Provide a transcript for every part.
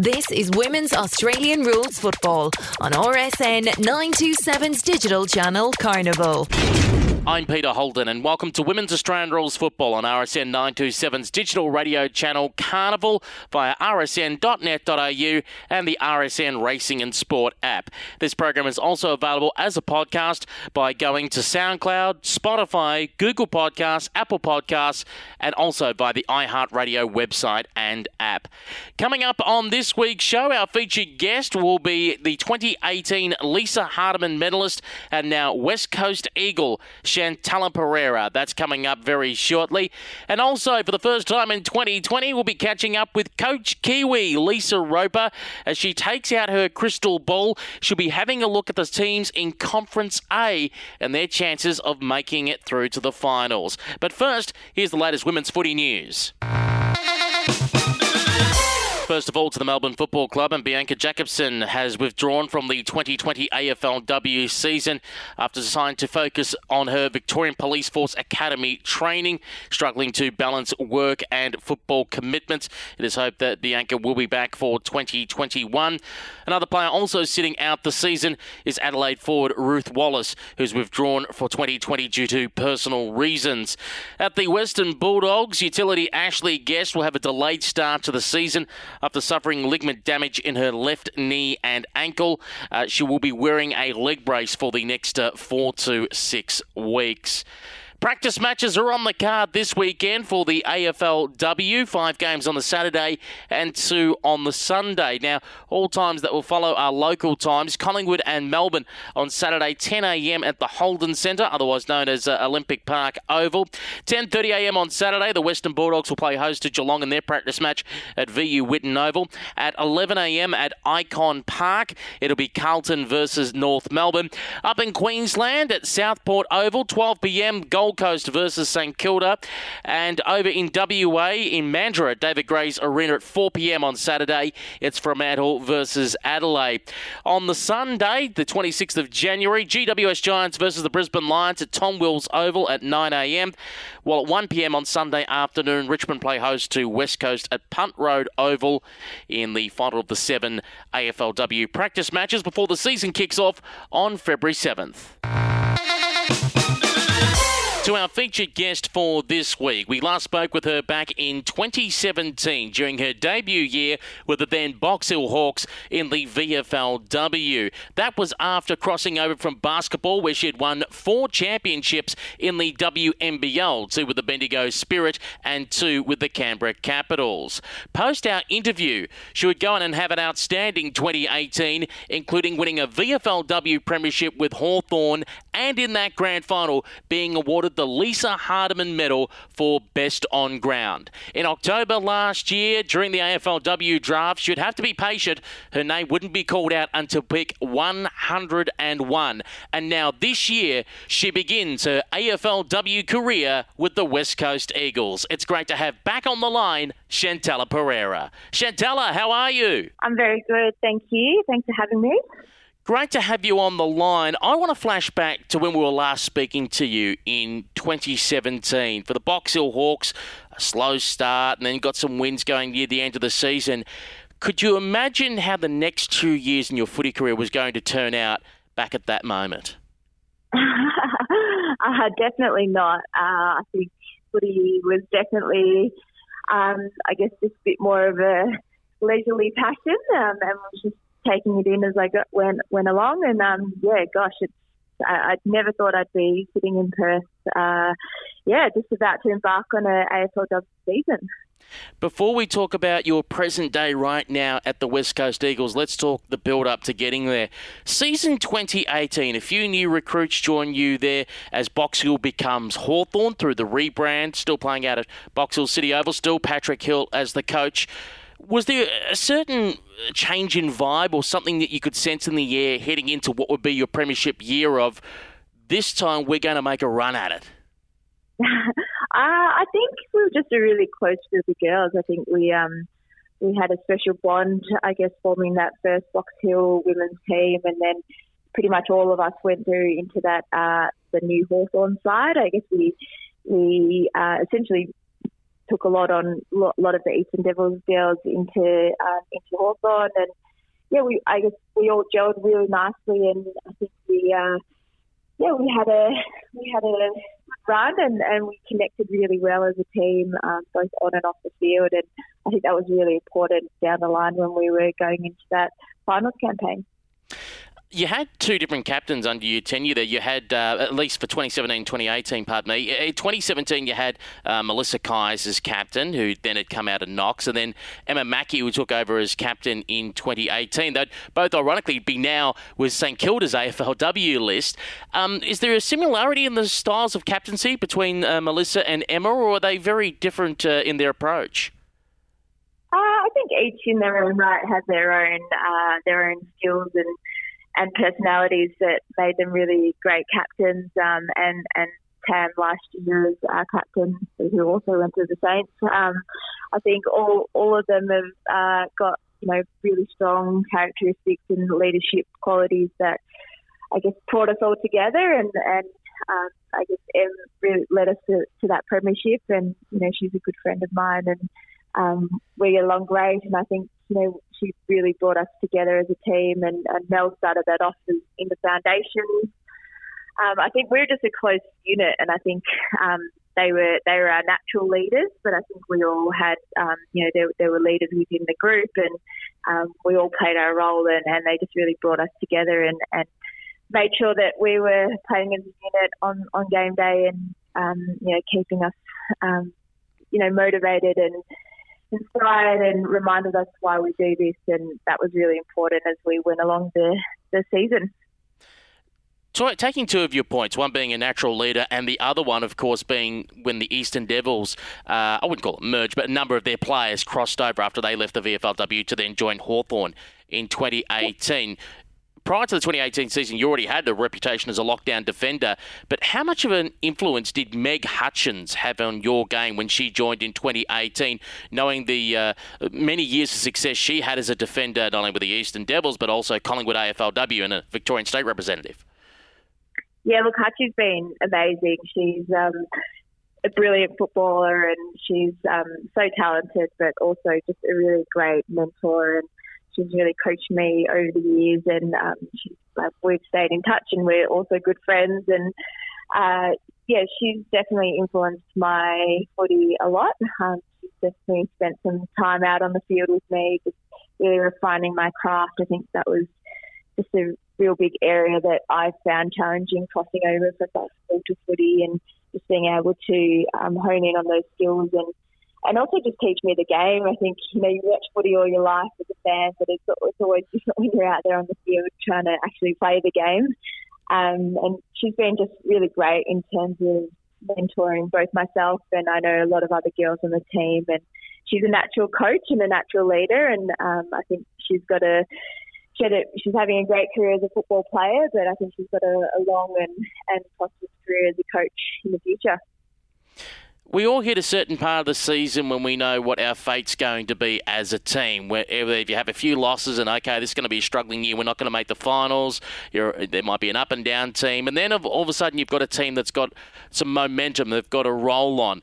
This is Women's Australian Rules Football on RSN 927's digital channel Carnival. I'm Peter Holden, and welcome to Women's Australian Rules Football on RSN 927's digital radio channel Carnival via rsn.net.au and the RSN Racing and Sport app. This program is also available as a podcast by going to SoundCloud, Spotify, Google Podcasts, Apple Podcasts, and also by the iHeartRadio website and app. Coming up on this week's show, our featured guest will be the 2018 Lisa Hardeman medalist and now West Coast Eagle. Chantella Perera. That's coming up very shortly. And also, for the first time in 2020, we'll be catching up with Coach Kiwi, Lisa Roper, as she takes out her crystal ball. She'll be having a look at the teams in Conference A and their chances of making it through to the finals. But first, here's the latest women's footy news. First of all, to the Melbourne Football Club, and Bianca Jakobsson has withdrawn from the 2020 AFLW season after deciding to focus on her Victorian Police Force Academy training, struggling to balance work and football commitments. It is hoped that Bianca will be back for 2021. Another player also sitting out the season is Adelaide forward Ruth Wallace, who's withdrawn for 2020 due to personal reasons. At the Western Bulldogs, utility Ashley Guest will have a delayed start to the season after suffering ligament damage in her left knee and ankle. Uh, she will be wearing a leg brace for the next uh, four to six weeks. Practice matches are on the card this weekend for the AFLW. Five games on the Saturday and two on the Sunday. Now, all times that will follow are local times. Collingwood and Melbourne on Saturday, 10 a.m. at the Holden Centre, otherwise known as uh, Olympic Park Oval. 10:30 a.m. on Saturday, the Western Bulldogs will play host to Geelong in their practice match at VU Whitten Oval. At 11 a.m. at Ikon Park, it'll be Carlton versus North Melbourne. Up in Queensland at Southport Oval, 12 p.m. Gold Gold Coast versus St Kilda. And over in WA, in Mandurah, David Gray's Arena at 4 p.m. on Saturday. It's Fremantle versus Adelaide. On the Sunday, the 26th of January, GWS Giants versus the Brisbane Lions at Tom Wills Oval at 9 a.m. While at 1 p.m. on Sunday afternoon, Richmond play host to West Coast at Punt Road Oval in the final of the seven AFLW practice matches before the season kicks off on February 7th to our featured guest for this week. We last spoke with her back in 2017 during her debut year with the then Box Hill Hawks in the VFLW. That was after crossing over from basketball, where she had won four championships in the WNBL, two with the Bendigo Spirit and two with the Canberra Capitals. Post our interview, she would go on and have an outstanding 2018, including winning a VFLW premiership with Hawthorn and in that grand final being awarded the Lisa Hardeman Medal for Best on Ground. In October last year, during the AFLW draft, she'd have to be patient. Her name wouldn't be called out until pick 101. And now this year, she begins her AFLW career with the West Coast Eagles. It's great to have back on the line Chantella Perera. Chantella, how are you? I'm very good, thank you. Thanks for having me. Great to have you on the line. I want to flash back to when we were last speaking to you in 2017 for the Box Hill Hawks. A slow start and then got some wins going near the end of the season. Could you imagine how the next two years in your footy career was going to turn out back at that moment? uh, definitely not. Uh, I think footy was definitely, um, I guess, just a bit more of a leisurely passion um, and was just taking it in as I got, went went along. And um, yeah, gosh, it's I, I never thought I'd be sitting in Perth. Uh, yeah, just about to embark on a AFLW season. Before we talk about your present day right now at the West Coast Eagles, let's talk the build up to getting there. Season 2018, a few new recruits join you there as Box Hill becomes Hawthorn through the rebrand, still playing out at Box Hill City Oval, still Patrick Hill as the coach was there a certain change in vibe or something that you could sense in the air heading into what would be your premiership year of this time we're going to make a run at it? uh, I think we were just a really close group of girls. I think we um, we had a special bond, I guess, forming that first Box Hill women's team, and then pretty much all of us went through into that uh, the new Hawthorn side. I guess we we uh, essentially took a lot on a lot of the Eastern Devils girls into um, into Hawthorn, and yeah, we I guess we all gelled really nicely, and I think we uh, yeah we had a we had a run, and, and we connected really well as a team, um, both on and off the field, and I think that was really important down the line when we were going into that finals campaign you had two different captains under your tenure there. You had, uh, at least for 2017 2018, pardon me. In 2017, you had uh, Melissa Kuys as captain, who then had come out of Knox, and then Emma Mackey, who took over as captain in 2018. They'd both, ironically, be now with St Kilda's AFLW list. Um, is there a similarity in the styles of captaincy between uh, Melissa and Emma, or are they very different uh, in their approach? Uh, I think each in their own right has their own uh, their own skills and and personalities that made them really great captains. Um, and and Tam last year as our captain, who also went to the Saints. Um, I think all all of them have uh, got you know really strong characteristics and leadership qualities that I guess brought us all together and and um, I guess Em really led us to, to that premiership. And you know she's a good friend of mine and um, we get along great. And I think you know she really brought us together as a team, and, and Mel started that off in the foundations. Um, I think we are just a close unit, and I think um, they were they were our natural leaders, but I think we all had um, you know there, there were leaders within the group, and um, we all played our role, and, and they just really brought us together and, and made sure that we were playing as a unit on, on game day, and um, you know keeping us um, you know motivated and inspired and reminded us why we do this, and that was really important as we went along the, the season. So, taking two of your points, one being a natural leader, and the other one, of course, being when the Eastern Devils, uh, I wouldn't call it merged, but a number of their players crossed over after they left the VFLW to then join Hawthorn in 2018 prior to the 2018 season, you already had a reputation as a lockdown defender. But how much of an influence did Meg Hutchins have on your game when she joined in 2018, knowing the uh, many years of success she had as a defender, not only with the Eastern Devils, but also Collingwood AFLW and a Victorian state representative? Yeah, look, Hutchie's been amazing. She's um, a brilliant footballer and she's um, so talented, but also just a really great mentor. And she's really coached me over the years, and um, she's, like, we've stayed in touch, and we're also good friends. And uh, yeah, she's definitely influenced my footy a lot. Um, she's definitely spent some time out on the field with me, just really refining my craft. I think that was just a real big area that I found challenging crossing over from basketball to footy and just being able to um, hone in on those skills and and also just teach me the game. I think you know you watch footy all your life as a fan, but it's, it's always different when you're out there on the field trying to actually play the game. Um, and she's been just really great in terms of mentoring both myself and I know a lot of other girls on the team. And she's a natural coach and a natural leader, and um, I think she's got a she a, she's having a great career as a football player, but I think she's got a, a long and, and prosperous career as a coach in the future we all hit a certain part of the season when we know what our fate's going to be as a team. Where if you have a few losses and okay, this is going to be a struggling year, we're not going to make the finals. You're, there might be an up and down team, and then all of a sudden you've got a team that's got some momentum. They've got a roll on.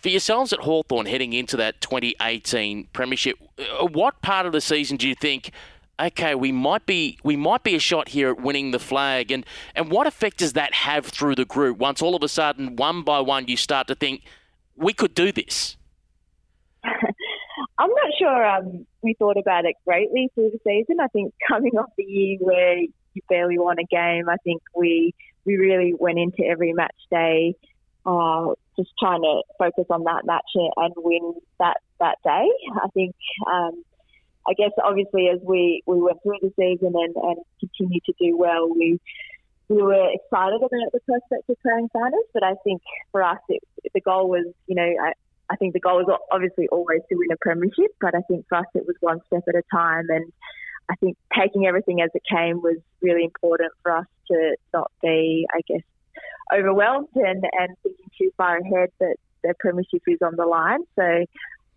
For yourselves at Hawthorn heading into that 2018 premiership, uh, what part of the season do you think? Okay, we might be we might be a shot here at winning the flag, and and what effect does that have through the group? Once all of a sudden, one by one, you start to think we could do this. I'm not sure um, we thought about it greatly through the season. I think coming off the year where you barely won a game, I think we we really went into every match day uh, just trying to focus on that match and win that that day. I think um, I guess obviously as we, we went through the season and, and continued to do well, we we were excited about the prospect of playing finals. But I think for us, it, the goal was, you know, I, I think the goal was obviously always to win a premiership. But I think for us, it was one step at a time. And I think taking everything as it came was really important for us to not be, I guess, overwhelmed and, and thinking too far ahead that the premiership is on the line. So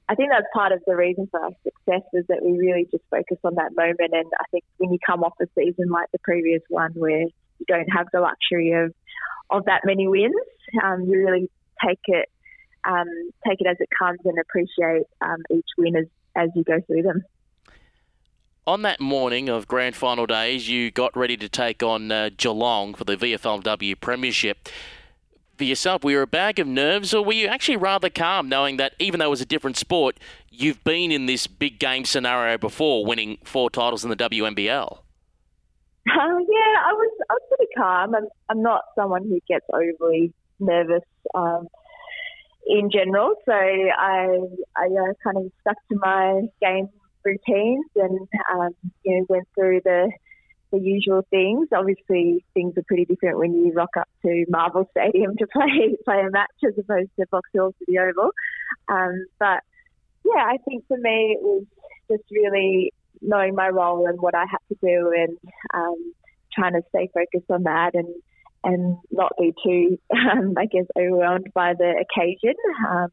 I think that's part of the reason for our success that we really just focus on that moment. And I think when you come off a season like the previous one, where you don't have the luxury of of that many wins, um, you really take it um, take it as it comes and appreciate um, each win as, as you go through them. On that morning of grand final days, you got ready to take on uh, Geelong for the VFLW Premiership. For yourself, were you a bag of nerves, or were you actually rather calm, knowing that even though it was a different sport, you've been in this big game scenario before, winning four titles in the WNBL? Uh, yeah, I was I was pretty calm. I'm I'm not someone who gets overly nervous um, in general, so I I uh, kind of stuck to my game routines and um, you know went through the the usual things. Obviously, things are pretty different when you rock up to Marvel Stadium to play play a match as opposed to Box Hill to the Oval. Um, but yeah, I think for me it was just really knowing my role and what I had to do and um, trying to stay focused on that and and not be too, um, I guess, overwhelmed by the occasion. Um,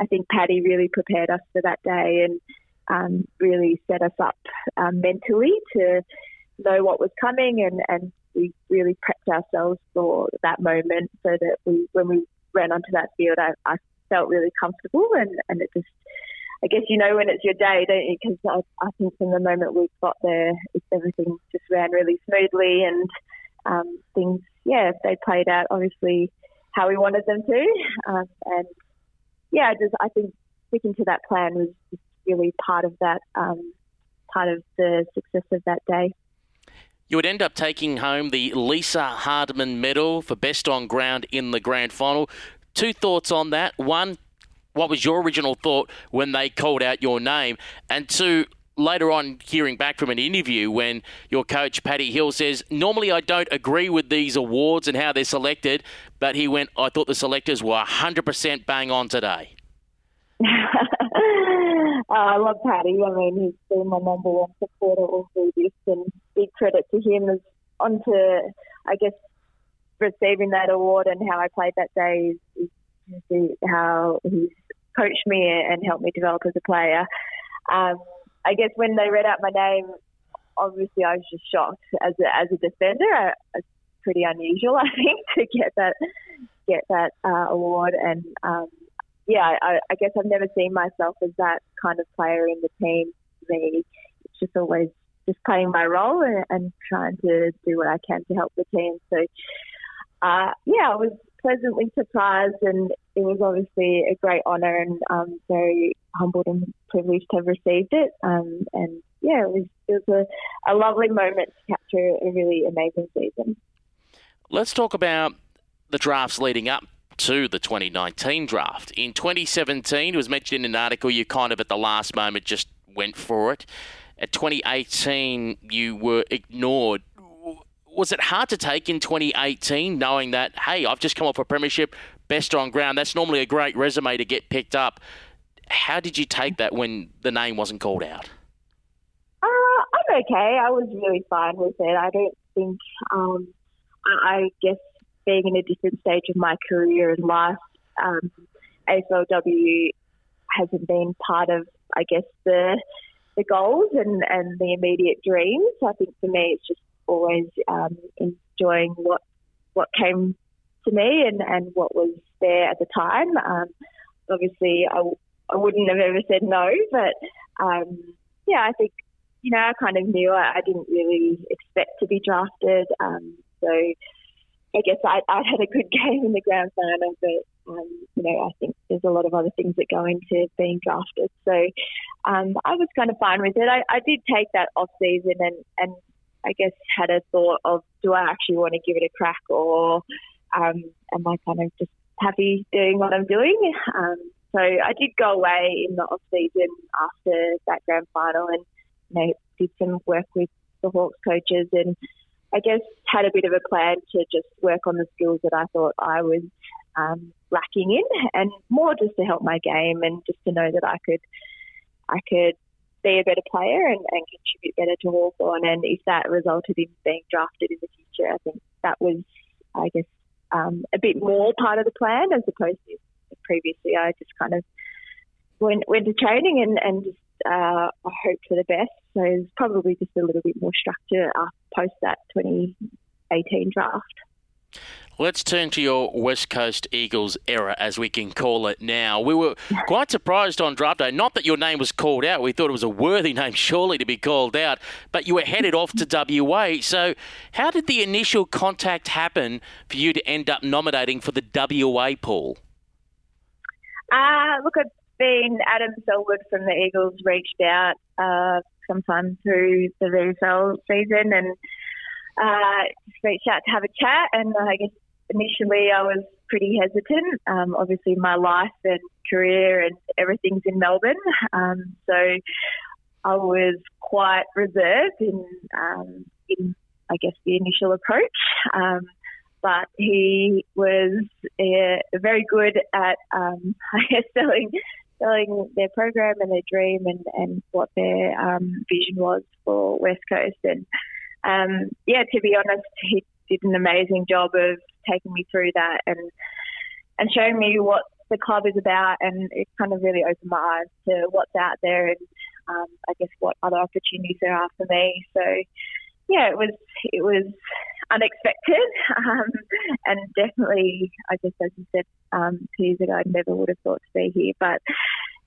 I think Paddy really prepared us for that day and um, really set us up um, mentally to know what was coming and, and we really prepped ourselves for that moment so that we, when we ran onto that field, I, I felt really comfortable and, and it just I guess you know when it's your day, don't you? Because I, I, think from the moment we got there, everything just ran really smoothly and um, things, yeah, they played out obviously how we wanted them to. Um, and yeah, just I think sticking to that plan was really part of that, um, part of the success of that day. You would end up taking home the Lisa Hardeman Medal for best on ground in the grand final. Two thoughts on that. One, what was your original thought when they called out your name? And two, later on hearing back from an interview when your coach Paddy Hill says, Normally I don't agree with these awards and how they're selected, but he went, I thought the selectors were 100% bang on today. I love Paddy. I mean, he's been my number one supporter all through this, and big credit to him as onto, I guess, receiving that award and how I played that day is, is how he's coached me and helped me develop as a player. Um, I guess when they read out my name, obviously I was just shocked as a, as a defender. It's pretty unusual, I think, to get that get that uh, award. And um, yeah, I, I guess I've never seen myself as that kind of player in the team. Me, it's just always just playing my role and, and trying to do what I can to help the team. So uh, yeah, I was pleasantly surprised, and it was obviously a great honour, and um, very humbled and privileged to have received it. Um, and yeah, it was it was a, a lovely moment to capture a really amazing season. Let's talk about the drafts leading up to the 2019 draft. In 2017, it was mentioned in an article you kind of at the last moment just went for it. At 2018, you were ignored was it hard to take in 2018, knowing that hey, I've just come off a premiership, best on ground? That's normally a great resume to get picked up. How did you take that when the name wasn't called out? Uh, I'm okay. I was really fine with it. I don't think. Um, I, I guess being in a different stage of my career and life, um, AFLW hasn't been part of, I guess, the the goals and, and the immediate dreams. I think for me, it's just always um, enjoying what what came to me and, and what was there at the time. Um, obviously, I, I wouldn't have ever said no, but um, yeah, I think you know I kind of knew I, I didn't really expect to be drafted, um, so I guess I, I had a good game in the grand final, but um, you know I think there's a lot of other things that go into being drafted. So um, I was kind of fine with it. I, I did take that off season and, and I guess, had a thought of do I actually want to give it a crack or um, am I kind of just happy doing what I'm doing? Um, so I did go away in the off season after that grand final and you know, did some work with the Hawks coaches and I guess had a bit of a plan to just work on the skills that I thought I was um, lacking in and more just to help my game and just to know that I could I could be a better player and, and contribute better to Hawthorn. And if that resulted in being drafted in the future, I think that was, I guess, um, a bit more part of the plan as opposed to previously. I just kind of went went to training and and just uh, I hope for the best. So it's probably just a little bit more structure post that 2018 draft. Let's turn to your West Coast Eagles era, as we can call it now. We were quite surprised on draft day, not that your name was called out. We thought it was a worthy name, surely, to be called out, but you were headed off to WA. So, how did the initial contact happen for you to end up nominating for the WA pool? Uh, look, I've been Adam Selwood from the Eagles reached out uh, sometime through the VFL season and uh, reached out to have a chat. And I guess initially I was pretty hesitant. Um, obviously, my life and career and everything's in Melbourne, um, so I was quite reserved in, um, in I guess, the initial approach. Um, but he was uh, very good at, um, selling selling their program and their dream and, and what their um, vision was for West Coast. And um, yeah, to be honest, he did an amazing job of taking me through that and and showing me what the club is about. And it kind of really opened my eyes to what's out there and um, I guess what other opportunities there are for me. So yeah, it was it was unexpected, um, and definitely, I guess as you said um, two years ago, I never would have thought to be here. But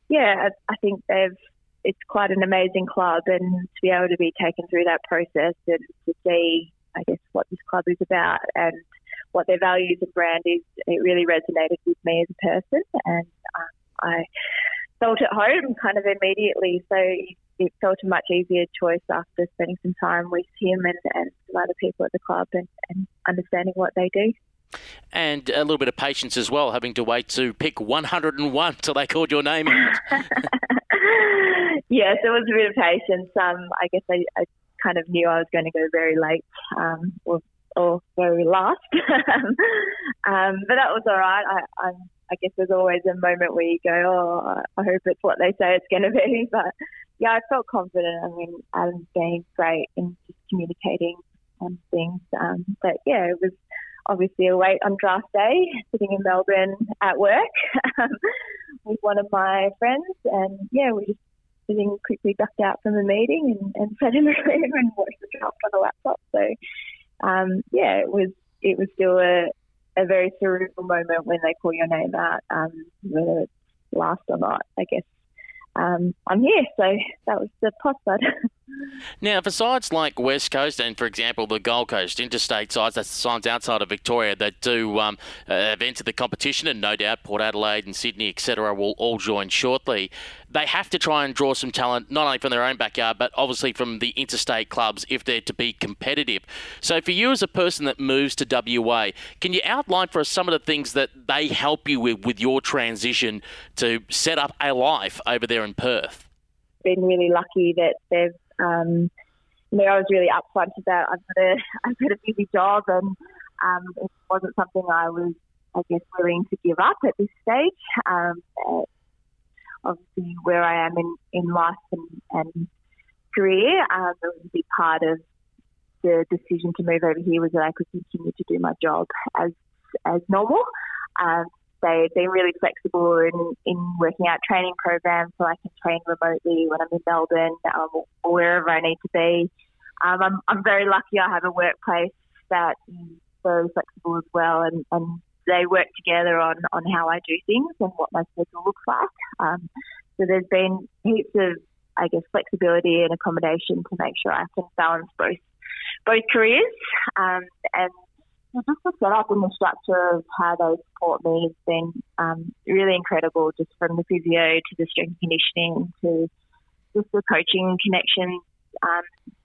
yeah, I, think they've it's quite an amazing club, and to be able to be taken through that process and to see, I guess, what this club is about and what their values and brand is, it really resonated with me as a person, and um, I felt at home kind of immediately. So it felt a much easier choice after spending some time with him and, and some other people at the club and, and understanding what they do. And a little bit of patience as well, having to wait to pick 101 till they called your name out. yes, it was a bit of patience. Um, I guess I, I, kind of knew I was going to go very late um, or, or very last. um, but that was all right. I, I'm I guess there's always a moment where you go, oh, I hope it's what they say it's going to be. But yeah, I felt confident. I mean, Adam's been great in just communicating on things. Um, but yeah, it was obviously a wait on draft day, sitting in Melbourne at work um, with one of my friends. And yeah, we just sitting quickly ducked out from the meeting and, and sat in the room and watched the draft on the laptop. So um, yeah, it was it was still a, a very surreal moment when they call your name out, um, whether it's last or not, I guess. Um, I'm here, so that was the plus side. now, for sides like West Coast and, for example, the Gold Coast, interstate sides, that's the sides outside of Victoria that do um, uh, events of the competition, and no doubt Port Adelaide and Sydney, etc., will all join shortly they have to try and draw some talent, not only from their own backyard, but obviously from the interstate clubs if they're to be competitive. So, for you as a person that moves to WA, can you outline for us some of the things that they help you with with your transition to set up a life over there in Perth? Been really lucky that they've. Um, you know, I was really upfront about I've got a I've got a busy job and um, it wasn't something I was I guess willing to give up at this stage. Um, obviously where I am in, in life and, and career. Um, it was a big part of the decision to move over here was that I could continue to do my job as as normal. Um, they've been really flexible in, in working out training programs so I can train remotely when I'm in Melbourne um, or wherever I need to be. Um, I'm, I'm very lucky I have a workplace that is very flexible as well and, and they work together on, on how I do things and what my schedule looks like. Um, so there's been heaps of, I guess, flexibility and accommodation to make sure I can balance both both careers. Um, and just the setup and the structure of how they support me has been um, really incredible, just from the physio to the strength conditioning to just the coaching connections um,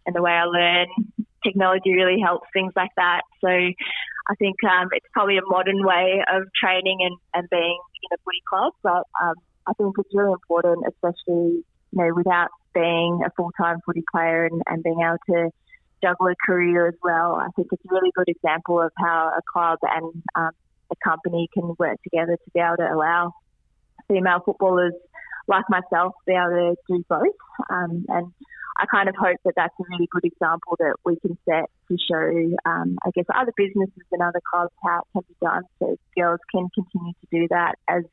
and the way I learn. Technology really helps things like that. So I think um, it's probably a modern way of training and, and being in a footy club, but um, I think it's really important, especially you know without being a full time footy player and, and being able to juggle a career as well. I think it's a really good example of how a club and um, a company can work together to be able to allow female footballers like myself to be able to do both. Um, and I kind of hope that that's a really good example that we can set to show, um, I guess, other businesses and other clubs how it can be done, so girls can continue to do that as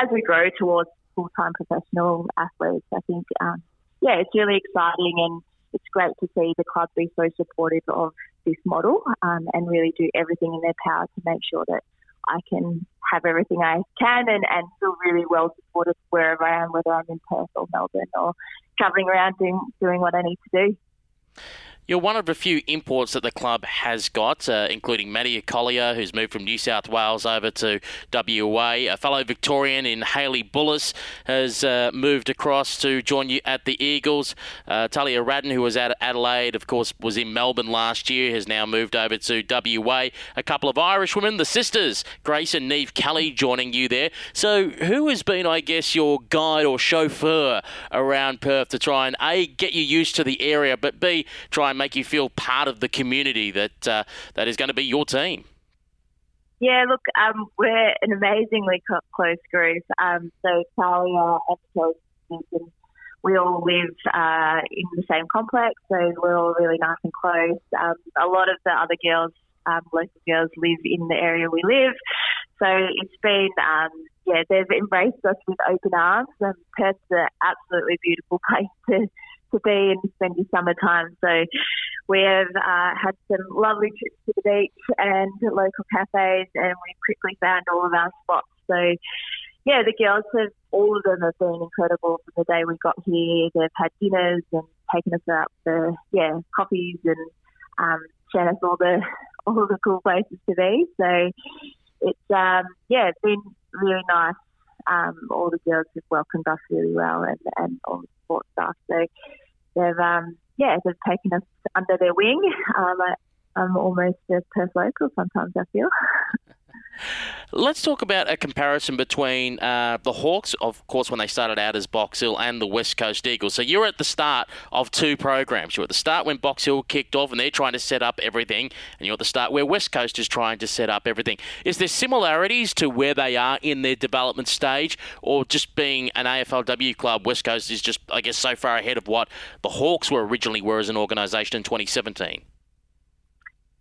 as we grow towards full time professional athletes. I think, um, yeah, it's really exciting and it's great to see the club be so supportive of this model um, and really do everything in their power to make sure that I can have everything I can and, and feel really well supported wherever I am, whether I'm in Perth or Melbourne or travelling around doing, doing what I need to do. You're one of a few imports that the club has got, uh, including Maddie Collier, who's moved from New South Wales over to WA. A fellow Victorian in Hayley Bullas has uh, moved across to join you at the Eagles. Uh, Talia Radan, who was at Adelaide, of course, was in Melbourne last year, has now moved over to WA. A couple of Irish women, the sisters, Grace and Niamh Kelly, joining you there. So, who has been, I guess, your guide or chauffeur around Perth to try and A, get you used to the area, but B, try and make you feel part of the community that uh, that is going to be your team? Yeah, look, um, we're an amazingly close group. Um, so Talia and Chelsea, we all live uh, in the same complex, so we're all really nice and close. Um, a lot of the other girls, um, local girls, live in the area we live. So it's been, um, yeah, they've embraced us with open arms. And Perth's an absolutely beautiful place to to be and spend your summertime. So we have uh, had some lovely trips to the beach and local cafes, and we quickly found all of our spots. So yeah, the girls have all of them have been incredible from the day we got here. They've had dinners and taken us out for yeah coffees and um, shown us all the all the cool places to be. So it's um, yeah, it's been really nice. Um, all the girls have welcomed us really well, and, and all the support staff. So they've um, yeah they've taken us under their wing. Um, I, I'm almost a Perth local sometimes. I feel. Let's talk about a comparison between uh, the Hawks, of course, when they started out as Box Hill, and the West Coast Eagles. So you're at the start of two programs. You're at the start when Box Hill kicked off and they're trying to set up everything, and you're at the start where West Coast is trying to set up everything. Is there similarities to where they are in their development stage, or just being an AFLW club, West Coast is just, I guess, so far ahead of what the Hawks were originally were as an organisation in 2017?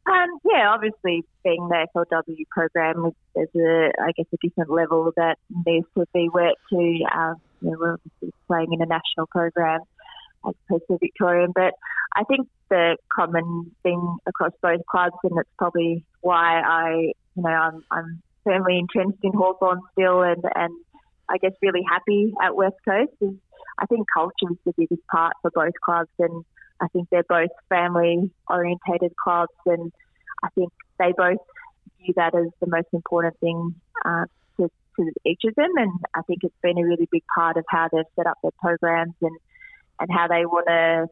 Um, yeah, obviously, being the FLW program, there's a, I guess, a different level that needs to be worked to. Um, you know, we're playing in a national program as opposed to Victorian, but I think the common thing across both clubs, and it's probably why I, you know, I'm, I'm firmly entrenched in Hawthorn still, and and I guess really happy at West Coast is I think culture is the biggest part for both clubs, and I think they're both family orientated clubs, and I think they both view that as the most important thing uh, to, to each of them. And I think it's been a really big part of how they've set up their programs and, and how they want to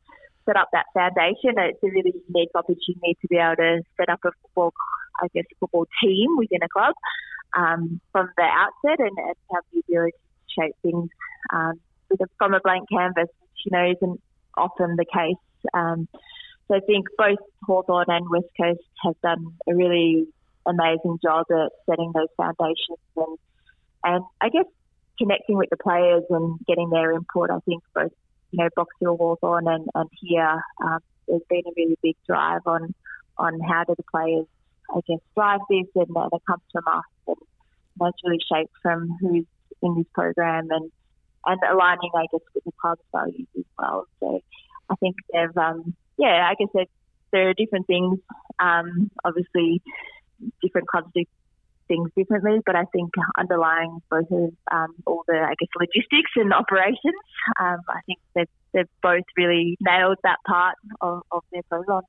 set up that foundation. It's a really unique opportunity to be able to set up a football, I guess, football team within a club um, from the outset and, and have the ability to shape things um, from a blank canvas, which, you know, isn't often the case um, so I think both Hawthorn and West Coast have done a really amazing job at setting those foundations and, and I guess connecting with the players and getting their input. I think both, you know, Box Hill, Hawthorn and, and here, um, there's been a really big drive on, on how do the players, I guess, drive this and, and it comes from us and that's really shaped from who's in this program and, and aligning, I guess, with the club's values as well. So I think they've, um, yeah, I guess there are different things. Um, obviously, different clubs do things differently, but I think underlying both of um, all the, I guess, logistics and operations, um, I think they've, they've both really nailed that part of, of their program.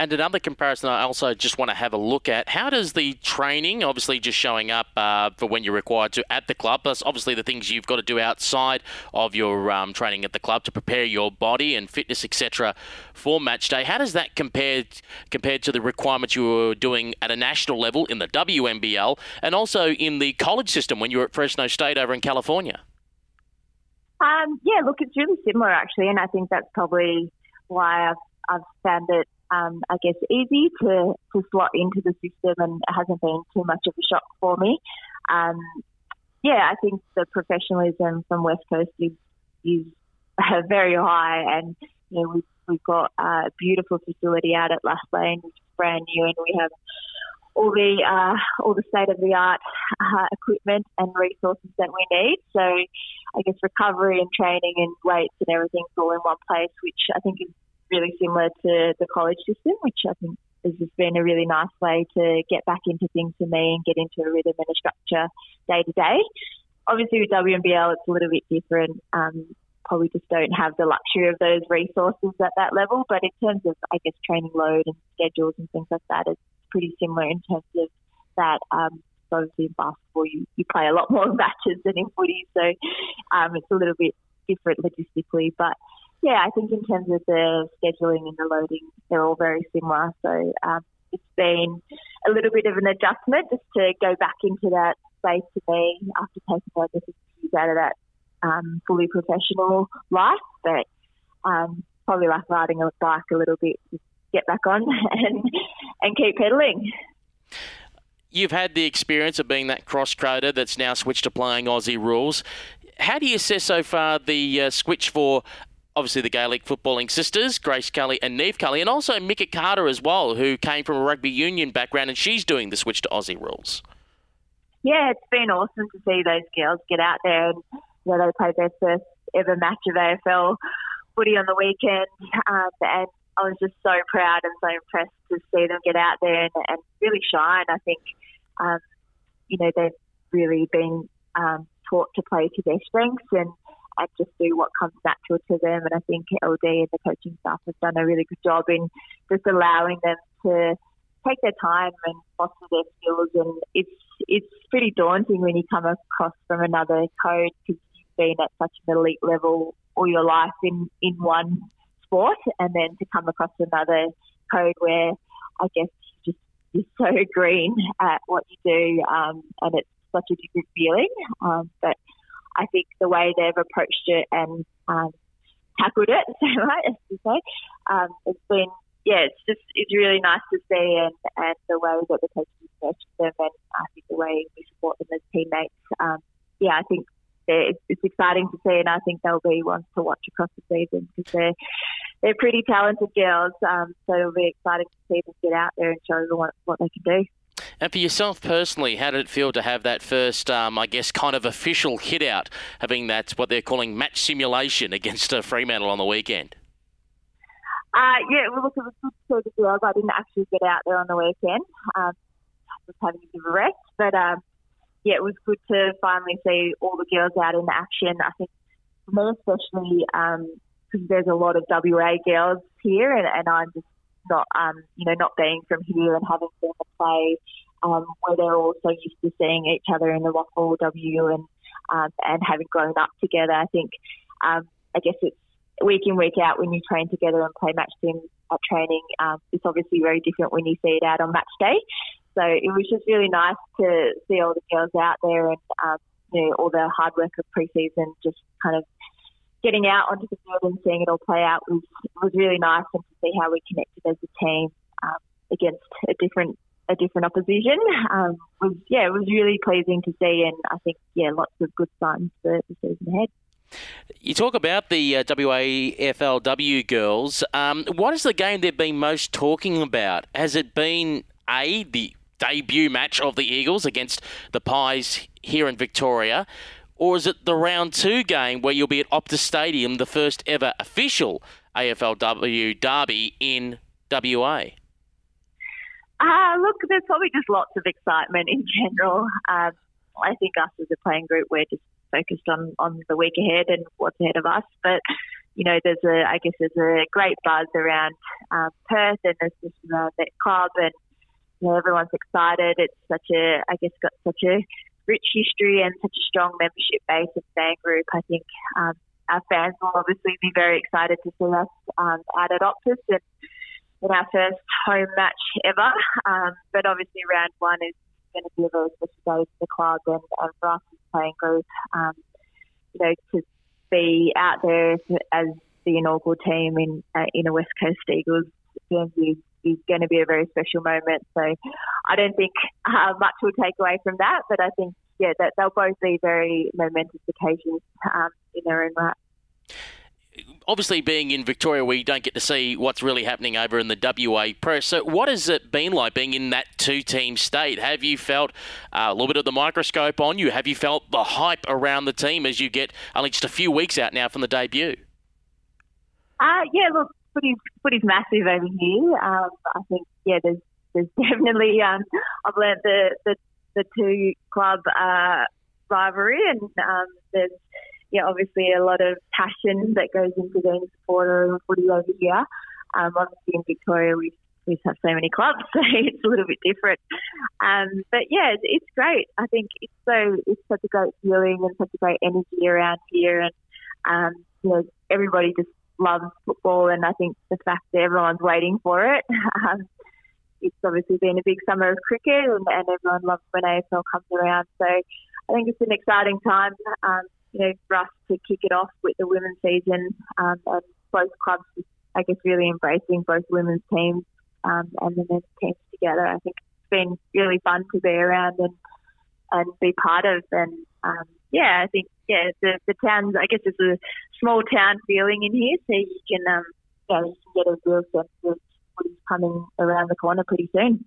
And another comparison I also just want to have a look at how does the training, obviously just showing up uh, for when you're required to at the club, plus obviously the things you've got to do outside of your um, training at the club to prepare your body and fitness, etc., for match day. How does that compare compared to the requirements you were doing at a national level in the WNBL and also in the college system when you were at Fresno State over in California? Um, yeah, look, it's really similar actually, and I think that's probably why I've, I've found it um, I guess, easy to, to slot into the system and it hasn't been too much of a shock for me. Um, yeah, I think the professionalism from West Coast is, is very high and, you know, we've, we've got a beautiful facility out at Lass Lane, which is brand new and we have all the uh, all the state of the art uh, equipment and resources that we need. So I guess recovery and training and weights and everything's all in one place, which I think is really similar to the college system, which I think has just been a really nice way to get back into things for me and get into a rhythm and a structure day to day. Obviously, with WNBL, it's a little bit different. Um, probably just don't have the luxury of those resources at that level. But in terms of, I guess, training load and schedules and things like that, it's pretty similar in terms of that. Um, obviously in basketball, you, you play a lot more matches than in footy, so um, it's a little bit different logistically. But yeah, I think in terms of the scheduling and the loading, they're all very similar. So um, it's been a little bit of an adjustment just to go back into that space to me after taking over the years out of that um, fully professional life. But um, probably like riding a bike a little bit, just get back on and and keep pedaling. You've had the experience of being that cross trader that's now switched to playing Aussie rules. How do you assess so far the uh, switch for obviously the Gaelic footballing sisters, Grace Kelly and Niamh Kelly, and also Mhicca Carter as well, who came from a rugby union background, and she's doing the switch to Aussie rules. Yeah, it's been awesome to see those girls get out there and you know, they played their first ever match of AFL footy on the weekend, um, and I was just so proud and so impressed to see them get out there and, and really shine. I think, um, you know, they've really been um, taught to play to their strengths and and just do what comes natural to them. And I think LD and the coaching staff have done a really good job in just allowing them to take their time and foster their skills. And it's it's pretty daunting when you come across from another code because you've been at such an elite level all your life in in one sport, and then to come across another code where I guess you just you're so green at what you do, um, and it's such a different feeling. Um, but I think the way they've approached it and um, tackled it, right, as you say, um, it's been yeah, it's just it's really nice to see and, and the way that the coaches nurture them and I think the way we support them as teammates. Um, yeah, I think it's, it's exciting to see, and I think they'll be ones to watch across the season because they're they're pretty talented girls. Um, so it'll be exciting to see them get out there and show them what, what they can do. And for yourself personally, how did it feel to have that first, um, I guess, kind of official hit out, having that, what they're calling match simulation against uh, Fremantle on the weekend? Uh, yeah, well, look, it was good to see the girls. I didn't actually get out there on the weekend. Um, was having a bit of a rest, but um, yeah, it was good to finally see all the girls out in action. I think for me especially, because um, there's a lot of WA girls here, and, and I'm just not, um, you know, not being from here and having seen play um, where they're all so used to seeing each other in the Rockall W and um, and having grown up together. I think, um, I guess it's week in week out when you train together and play match sim at training. Um, it's obviously very different when you see it out on match day. So it was just really nice to see all the girls out there and um, you know all the hard work of preseason just kind of getting out onto the field and seeing it all play out was was really nice, and to see how we connected as a team um, against a different a different opposition um, was yeah it was really pleasing to see, and I think yeah lots of good signs for the season ahead. You talk about the uh, WAFLW girls. Um, what is the game they've been most talking about? Has it been a the debut match of the Eagles against the Pies here in Victoria? Or is it the round two game where you'll be at Optus Stadium, the first ever official AFLW derby in WA? Uh, look, there's probably just lots of excitement in general. Um, I think us as a playing group, we're just focused on, on the week ahead and what's ahead of us. But, you know, there's a, I guess there's a great buzz around um, Perth and there's just around that club and, you know, everyone's excited. It's such a, I guess, got such a rich history and such a strong membership base and fan group. I think um, our fans will obviously be very excited to see us um, out at Optus and in our first home match ever. Um, but obviously, round one is going to be a very special day for the club and, and for us as playing group. Um, you know, to be out there as the inaugural team in uh, in a West Coast Eagles game is going to be a very special moment. So I don't think uh, much will take away from that, but I think yeah that they'll both be very momentous occasions um, in their own right. Obviously, being in Victoria, we don't get to see what's really happening over in the WA press. So, what has it been like being in that two-team state? Have you felt uh, a little bit of the microscope on you? Have you felt the hype around the team as you get only just a few weeks out now from the debut? Uh, yeah, look, footy's, massive over here. Um, I think, yeah, there's there's definitely um, I've learnt the, the the two club uh, rivalry, and um, there's yeah obviously a lot of passion that goes into being a supporter of footy over here. Um, obviously in Victoria we we have so many clubs, so it's a little bit different. Um, but yeah, it's, great. I think it's so it's such a great feeling and such a great energy around here, and um, you know everybody just loves football, and I think the fact that everyone's waiting for it. Um, it's obviously been a big summer of cricket, and, and everyone loves when AFL comes around. So I think it's an exciting time, um, you know, for us to kick it off with the women's season, um, and both clubs, I guess, really embracing both women's teams um, and the men's teams together. I think it's been really fun to be around and and be part of. And um, yeah, I think yeah, the the town. I guess it's a small town feeling in here, so you can um, yeah, you can get a real sense of what is coming around the corner pretty soon.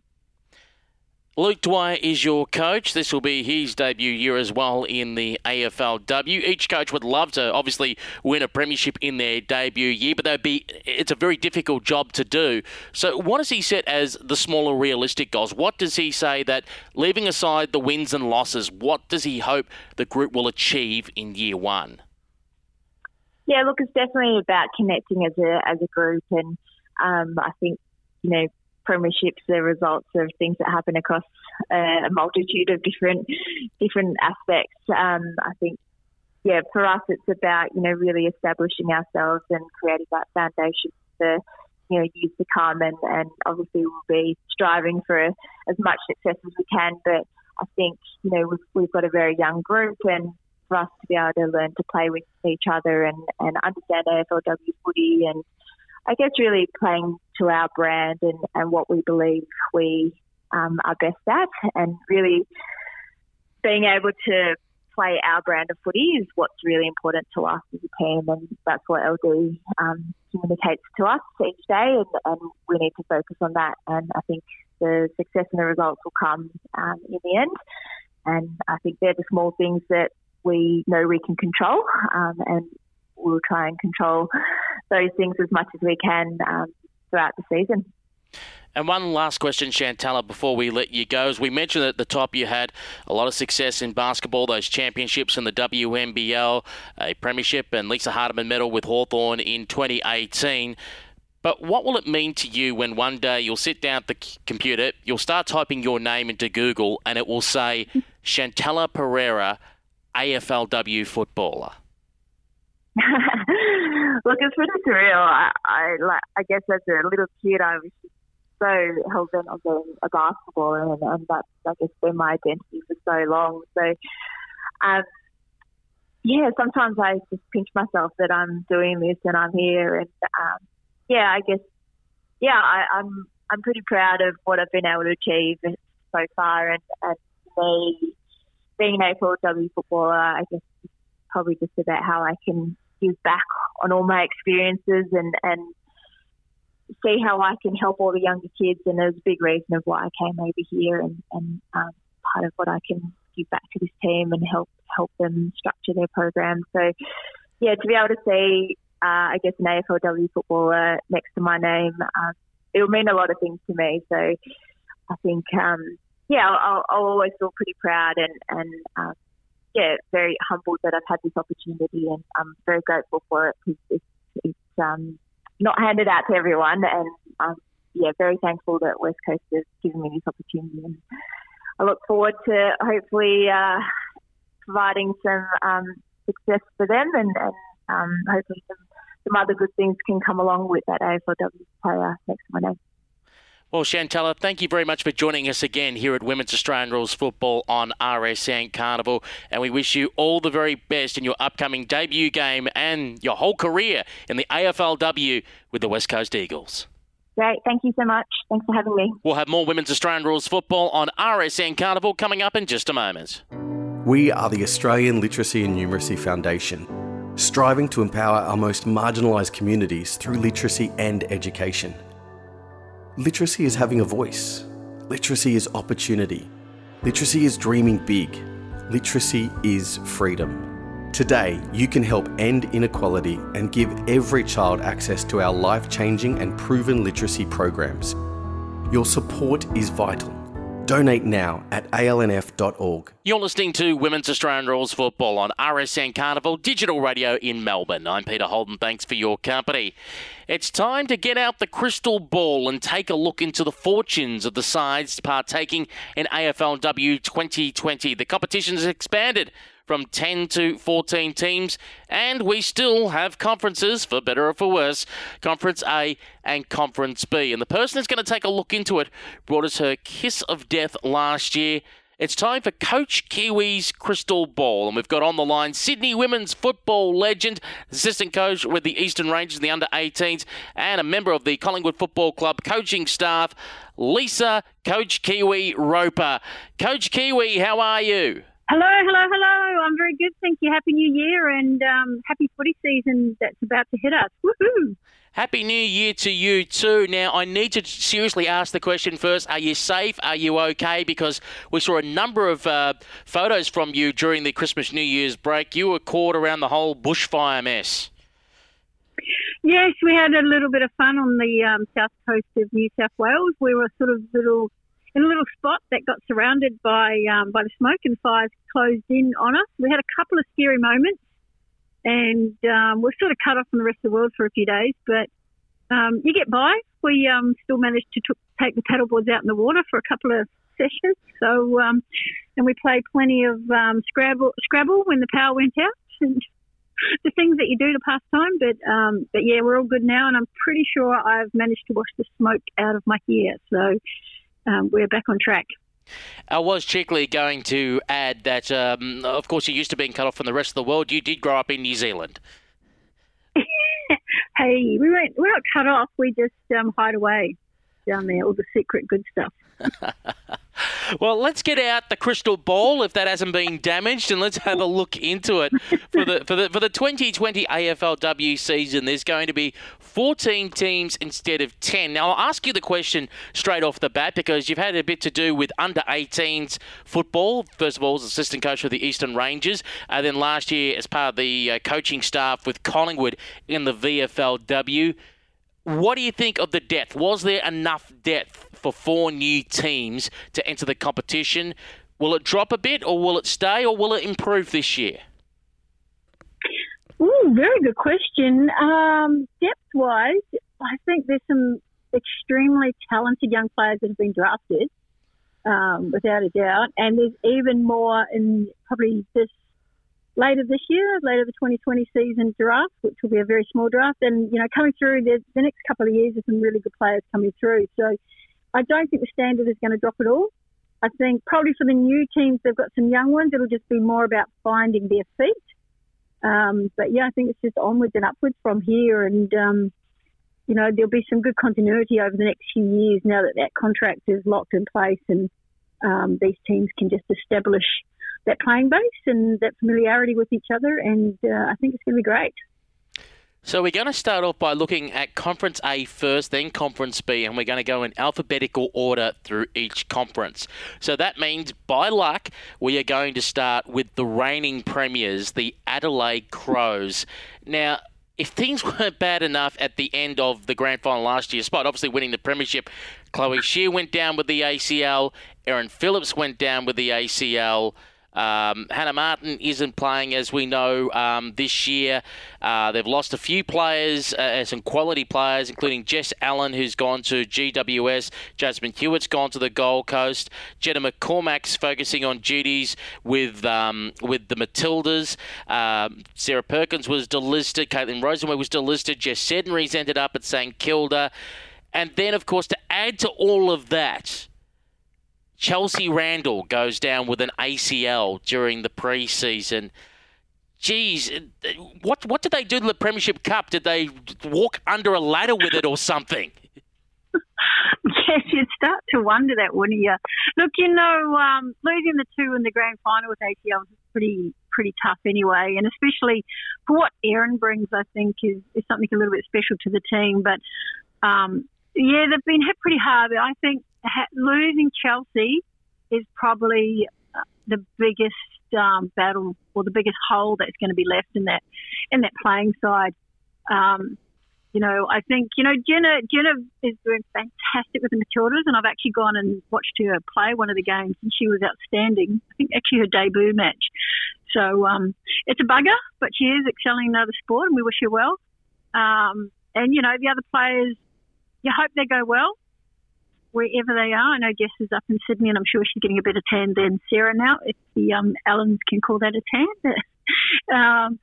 Luke Dwyer is your coach. This will be his debut year as well in the AFLW. Each coach would love to obviously win a premiership in their debut year, but they'd be it's a very difficult job to do. So what does he set as the smaller realistic goals? What does he say that leaving aside the wins and losses, what does he hope the group will achieve in year one? Yeah, look, it's definitely about connecting as a as a group and um, I think, you know, premierships are results of things that happen across uh, a multitude of different different aspects. Um, I think, yeah, for us, it's about you know really establishing ourselves and creating that foundation for you know years to come, and, and obviously we'll be striving for as much success as we can. But I think you know we've, we've got a very young group, and for us to be able to learn to play with each other and, and understand AFLW footy and I guess really playing to our brand and, and what we believe we um, are best at, and really being able to play our brand of footy is what's really important to us as a team, and that's what LD um, communicates to us each day, and, and, we need to focus on that. And I think the success and the results will come um, in the end. And I think they're the small things that we know we can control, um, and we'll try and control those things as much as we can um, throughout the season. And one last question, Chantella, before we let you go. As we mentioned at the top, you had a lot of success in basketball, those championships in the WNBL, a premiership, and Lisa Hardeman medal with Hawthorn in 2018. But what will it mean to you when one day you'll sit down at the computer, you'll start typing your name into Google, and it will say Chantella Perera, AFLW footballer? Look, it's pretty surreal. I, I like. I guess as a little kid, I was so hell bent on being a basketballer, and, and that's I guess been my identity for so long. So, um, yeah, sometimes I just pinch myself that I'm doing this and I'm here, and um, yeah, I guess yeah, I, I'm I'm pretty proud of what I've been able to achieve so far, and and me being an AFLW footballer, I guess probably just about how I can give back on all my experiences and, and see how I can help all the younger kids. And there's a big reason of why I came over here and, and um, part of what I can give back to this team and help help them structure their program. So, yeah, to be able to see, uh, I guess, an AFLW footballer next to my name, um, it'll mean a lot of things to me. So, I think, um, yeah, I'll, I'll, always feel pretty proud and, and um, yeah, very humbled that I've had this opportunity, and I'm very grateful for it because it's, it's um, not handed out to everyone, and um, yeah, very thankful that West Coast has given me this opportunity, and I look forward to hopefully uh, providing some um, success for them, and, and um, hopefully some, some other good things can come along with that AFLW player next name. Well, Chantella, thank you very much for joining us again here at Women's Australian Rules Football on RSN Carnival. And we wish you all the very best in your upcoming debut game and your whole career in the AFLW with the West Coast Eagles. Great. Thank you so much. Thanks for having me. We'll have more Women's Australian Rules Football on RSN Carnival coming up in just a moment. We are the Australian Literacy and Numeracy Foundation, striving to empower our most marginalised communities through literacy and education. Literacy is having a voice. Literacy is opportunity. Literacy is dreaming big. Literacy is freedom. Today, you can help end inequality and give every child access to our life changing and proven literacy programs. Your support is vital. Donate now at alnf.org. You're listening to Women's Australian Rules Football on RSN Carnival Digital Radio in Melbourne. I'm Peter Holden. Thanks for your company. It's time to get out the crystal ball and take a look into the fortunes of the sides partaking in AFLW 2020. The competition has expanded from 10 to 14 teams, and we still have conferences, for better or for worse, Conference A and Conference B. And the person that's going to take a look into it brought us her kiss of death last year. It's time for Coach Kiwi's crystal ball, and we've got on the line Sydney women's football legend, assistant coach with the Eastern Rangers, the under 18s, and a member of the Collingwood Football Club coaching staff, Lisa Coach Kiwi Roper. Coach Kiwi, how are you? Hello, hello, hello. I'm very good, thank you. Happy New Year and um, happy footy season that's about to hit us. Woohoo! Happy New Year to you too. Now, I need to seriously ask the question first Are you safe? Are you okay? Because we saw a number of uh, photos from you during the Christmas New Year's break. You were caught around the whole bushfire mess. Yes, we had a little bit of fun on the um, south coast of New South Wales. We were sort of little in a little spot that got surrounded by um, by the smoke and fires closed in on us. We had a couple of scary moments, and um, we're sort of cut off from the rest of the world for a few days. But um, you get by. We um, still managed to t- take the paddleboards out in the water for a couple of sessions. So, um, and we played plenty of um, Scrabble, Scrabble when the power went out, and the things that you do to pass time. But but yeah, we're all good now, and I'm pretty sure I've managed to wash the smoke out of my hair. So um, we're back on track. I was cheekily going to add that, um, of course, you're used to being cut off from the rest of the world. You did grow up in New Zealand. hey, we weren't, we're not cut off. We just um, hide away down there, all the secret good stuff. well, let's get out the crystal ball if that hasn't been damaged, and let's have a look into it for the for the for the 2020 AFLW season. There's going to be 14 teams instead of 10. Now, I'll ask you the question straight off the bat because you've had a bit to do with under 18s football. First of all, as assistant coach of the Eastern Rangers, and then last year as part of the uh, coaching staff with Collingwood in the VFLW. What do you think of the depth? Was there enough depth for four new teams to enter the competition? Will it drop a bit, or will it stay, or will it improve this year? Ooh, very good question. Um, depth wise, I think there's some extremely talented young players that have been drafted, um, without a doubt. And there's even more in probably this later this year, later the 2020 season draft, which will be a very small draft. And, you know, coming through the, the next couple of years, there's some really good players coming through. So I don't think the standard is going to drop at all. I think probably for the new teams, they've got some young ones. It'll just be more about finding their feet. Um, but yeah, I think it's just onwards and upwards from here. And, um, you know, there'll be some good continuity over the next few years now that that contract is locked in place and um, these teams can just establish that playing base and that familiarity with each other. And uh, I think it's going to be great. So we're going to start off by looking at Conference A first, then Conference B, and we're going to go in alphabetical order through each conference. So that means, by luck, we are going to start with the reigning premiers, the Adelaide Crows. Now, if things weren't bad enough at the end of the grand final last year, despite obviously winning the premiership, Chloe Scheer went down with the ACL, Erin Phillips went down with the ACL. Um, Hannah Martin isn't playing, as we know, um, this year. Uh, they've lost a few players, uh, some quality players, including Jess Allen, who's gone to GWS. Jasmyn Hewett's gone to the Gold Coast. Jenna McCormick's focusing on duties with um, with the Matildas. Um, Sarah Perkins was delisted. Caitlin Rosenberg was delisted. Jess Sedunary's ended up at St Kilda. And then, of course, to add to all of that, Chelsea Randall goes down with an ACL during the preseason. Geez, what what did they do to the Premiership Cup? Did they walk under a ladder with it or something? yes, you'd start to wonder that, wouldn't you? Look, you know, um, losing the two in the grand final with ACL is pretty pretty tough anyway, and especially for what Erin brings, I think is, is something a little bit special to the team. But um, yeah, they've been hit pretty hard. I think losing Chelsea is probably uh, the biggest um, battle or the biggest hole that's going to be left in that in that playing side. Um, you know, I think you know Jenna Jenna is doing fantastic with the Matildas, and I've actually gone and watched her play one of the games, and she was outstanding. I think actually her debut match. So um, it's a bugger, but she is excelling in another sport, and we wish her well. Um, and you know the other players, you hope they go well wherever they are. I know Jess is up in Sydney, and I'm sure she's getting a better tan than Sarah now, if the um, Allens can call that a tan. um,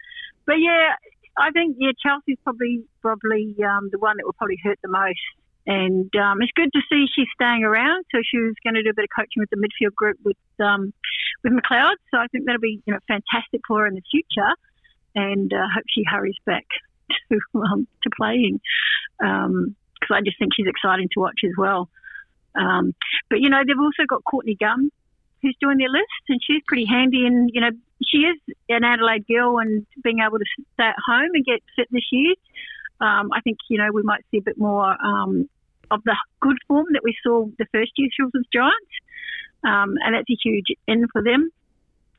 but yeah, I think yeah, Chelsea's probably probably um, the one that will probably hurt the most. And um, it's good to see she's staying around. So she was going to do a bit of coaching with the midfield group with um, with McLeod. So I think that'll be you know fantastic for her in the future. And uh, hope she hurries back to um, to playing because um, I just think she's exciting to watch as well. Um, but you know they've also got Courtney Gum who's doing their list, and she's pretty handy. And you know, she is an Adelaide girl, and being able to stay at home and get fit this year, um, I think you know we might see a bit more um, of the good form that we saw the first year Children's Giants, um, and that's a huge in for them.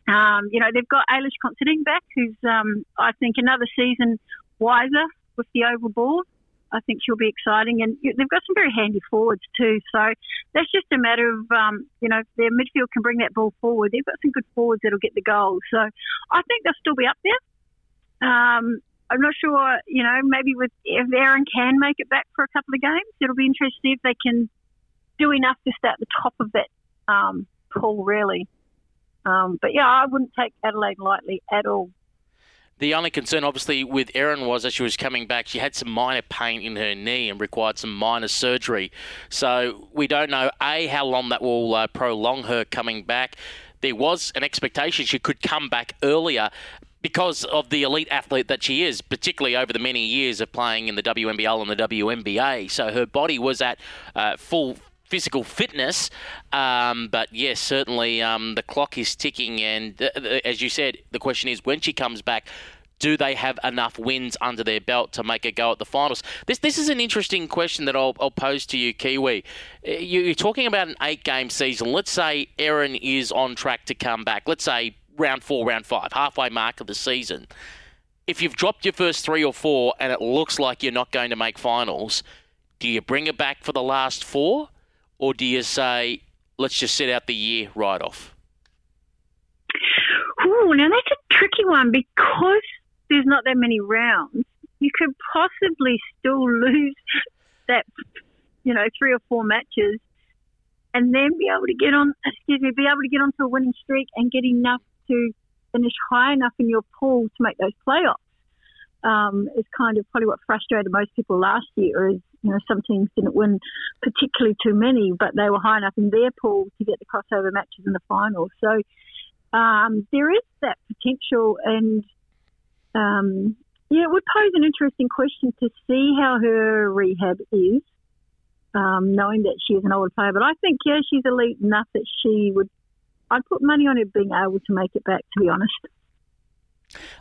Um, you know, they've got Ailish Considine back, who's um, I think another season wiser with the oval ball. I think she'll be exciting. And they've got some very handy forwards too. So that's just a matter of, um, you know, their midfield can bring that ball forward. They've got some good forwards that'll get the goals. So I think they'll still be up there. Um, I'm not sure, you know, maybe with if Erin can make it back for a couple of games, it'll be interesting if they can do enough to stay at the top of that um, pool, really. Um, but yeah, I wouldn't take Adelaide lightly at all. The only concern, obviously, with Erin was that she was coming back. She had some minor pain in her knee and required some minor surgery. So we don't know, A, how long that will uh, prolong her coming back. There was an expectation she could come back earlier because of the elite athlete that she is, particularly over the many years of playing in the WNBL and the WNBA. So her body was at uh, full physical fitness. Um, but yes, certainly um, the clock is ticking. And uh, as you said, the question is when she comes back, do they have enough wins under their belt to make a go at the finals? This this is an interesting question that I'll, I'll pose to you, Kiwi. Uh, you're talking about an eight game season. Let's say Erin is on track to come back. Let's say round four, round five, halfway mark of the season. If you've dropped your first three or four and it looks like you're not going to make finals, do you bring it back for the last four? Or do you say let's just set out the year right off? Ooh, now that's a tricky one because there's not that many rounds. You could possibly still lose that, you know, three or four matches, and then be able to get on. Excuse me, be able to get onto a winning streak and get enough to finish high enough in your pool to make those playoffs. Um, is kind of probably what frustrated most people last year. Is you know, some teams didn't win particularly too many, but they were high enough in their pool to get the crossover matches in the final. So um, there is that potential, and um, yeah, it would pose an interesting question to see how her rehab is, um, knowing that she is an older player. But I think yeah, she's elite enough that she would. I'd put money on her being able to make it back. To be honest.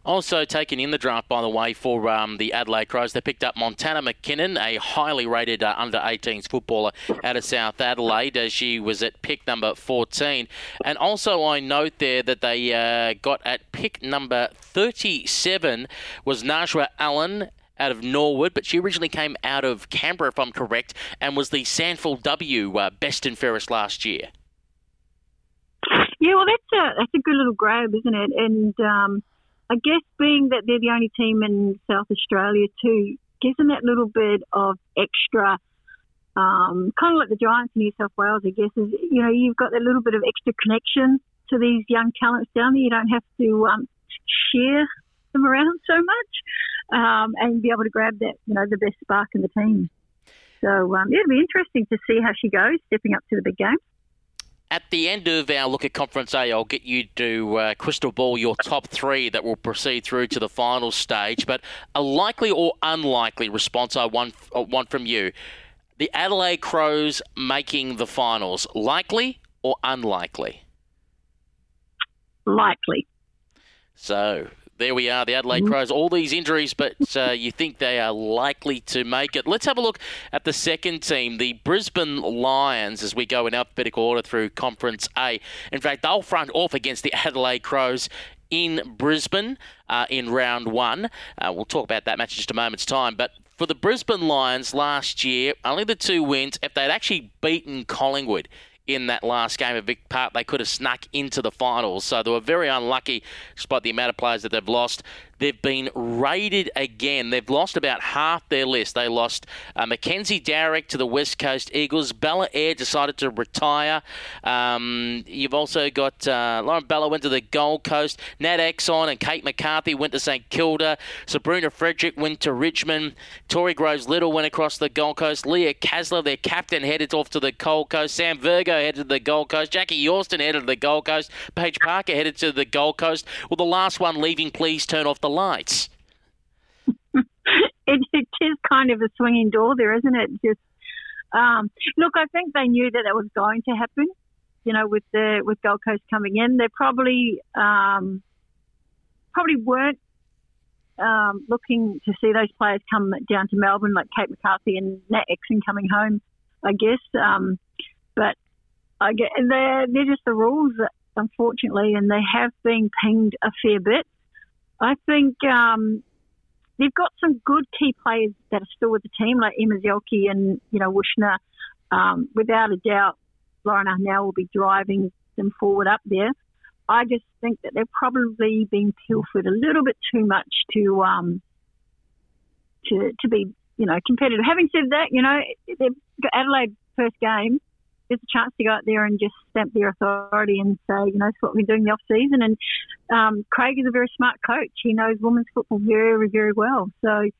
Also taken in the draft, by the way, for um, the Adelaide Crows, they picked up Montana McKinnon, a highly rated uh, under 18s footballer out of South Adelaide. as she was at pick number 14. And also, I note there that they uh, got at pick number 37 was Najwa Allen out of Norwood, but she originally came out of Canberra, if I'm correct, and was the SANFL W uh, best and fairest last year. Yeah, well, that's a that's a good little grab, isn't it? And um, I guess being that they're the only team in South Australia too, gives them that little bit of extra, um, kind of like the Giants in New South Wales, I guess, is, you know, you've got that little bit of extra connection to these young talents down there. You don't have to um, share them around so much um, and be able to grab that, you know, the best spark in the team. So um, it'll be interesting to see how she goes stepping up to the big game. At the end of our look at Conference A, I'll get you to uh, crystal ball your top three that will proceed through to the final stage. But a likely or unlikely response I want, uh, want from you. The Adelaide Crows making the finals. Likely or unlikely? Likely. So there we are, the Adelaide mm-hmm. Crows. All these injuries, but uh, you think they are likely to make it. Let's have a look at the second team, the Brisbane Lions, as we go in alphabetical order through Conference A. In fact, they'll front off against the Adelaide Crows in Brisbane uh, in round one. Uh, we'll talk about that match in just a moment's time. But for the Brisbane Lions last year, only the two wins. If they'd actually beaten Collingwood, in that last game of Vic Park, they could have snuck into the finals. So they were very unlucky, despite the amount of players that they've lost. They've been raided again. They've lost about half their list. They lost uh, Mackenzie Darick to the West Coast Eagles. Bella Ayre decided to retire. Um, you've also got uh, Lauren Bella went to the Gold Coast. Nat Exon and Kate McCarthy went to St Kilda. Sabrina Frederick went to Richmond. Tori Groves Little went across the Gold Coast. Leah Kaslar, their captain, headed off to the Gold Coast. Sam Virgo headed to the Gold Coast. Jackie Yorston headed to the Gold Coast. Paige Parker headed to the Gold Coast. Will the last one leaving please turn off the the lights. it, it is kind of a swinging door there, isn't it? Just um, look, I think they knew that that was going to happen. You know, with the with Gold Coast coming in, they probably um, probably weren't um, looking to see those players come down to Melbourne, like Kate McCarthy and Nat Exon coming home. I guess, um, but I get they're they're just the rules, unfortunately, and they have been pinged a fair bit. I think um, they've got some good key players that are still with the team, like Emma Zielke and you know Wuetschner. Um, without a doubt, Lauren Arnell will be driving them forward up there. I just think that they've probably been pilfered a little bit too much to um, to to be you know competitive. Having said that, you know Adelaide first game there's a chance to go out there and just stamp their authority and say, you know, it's what we're doing the off season. And um, Craig is a very smart coach. He knows women's football very, very well. So,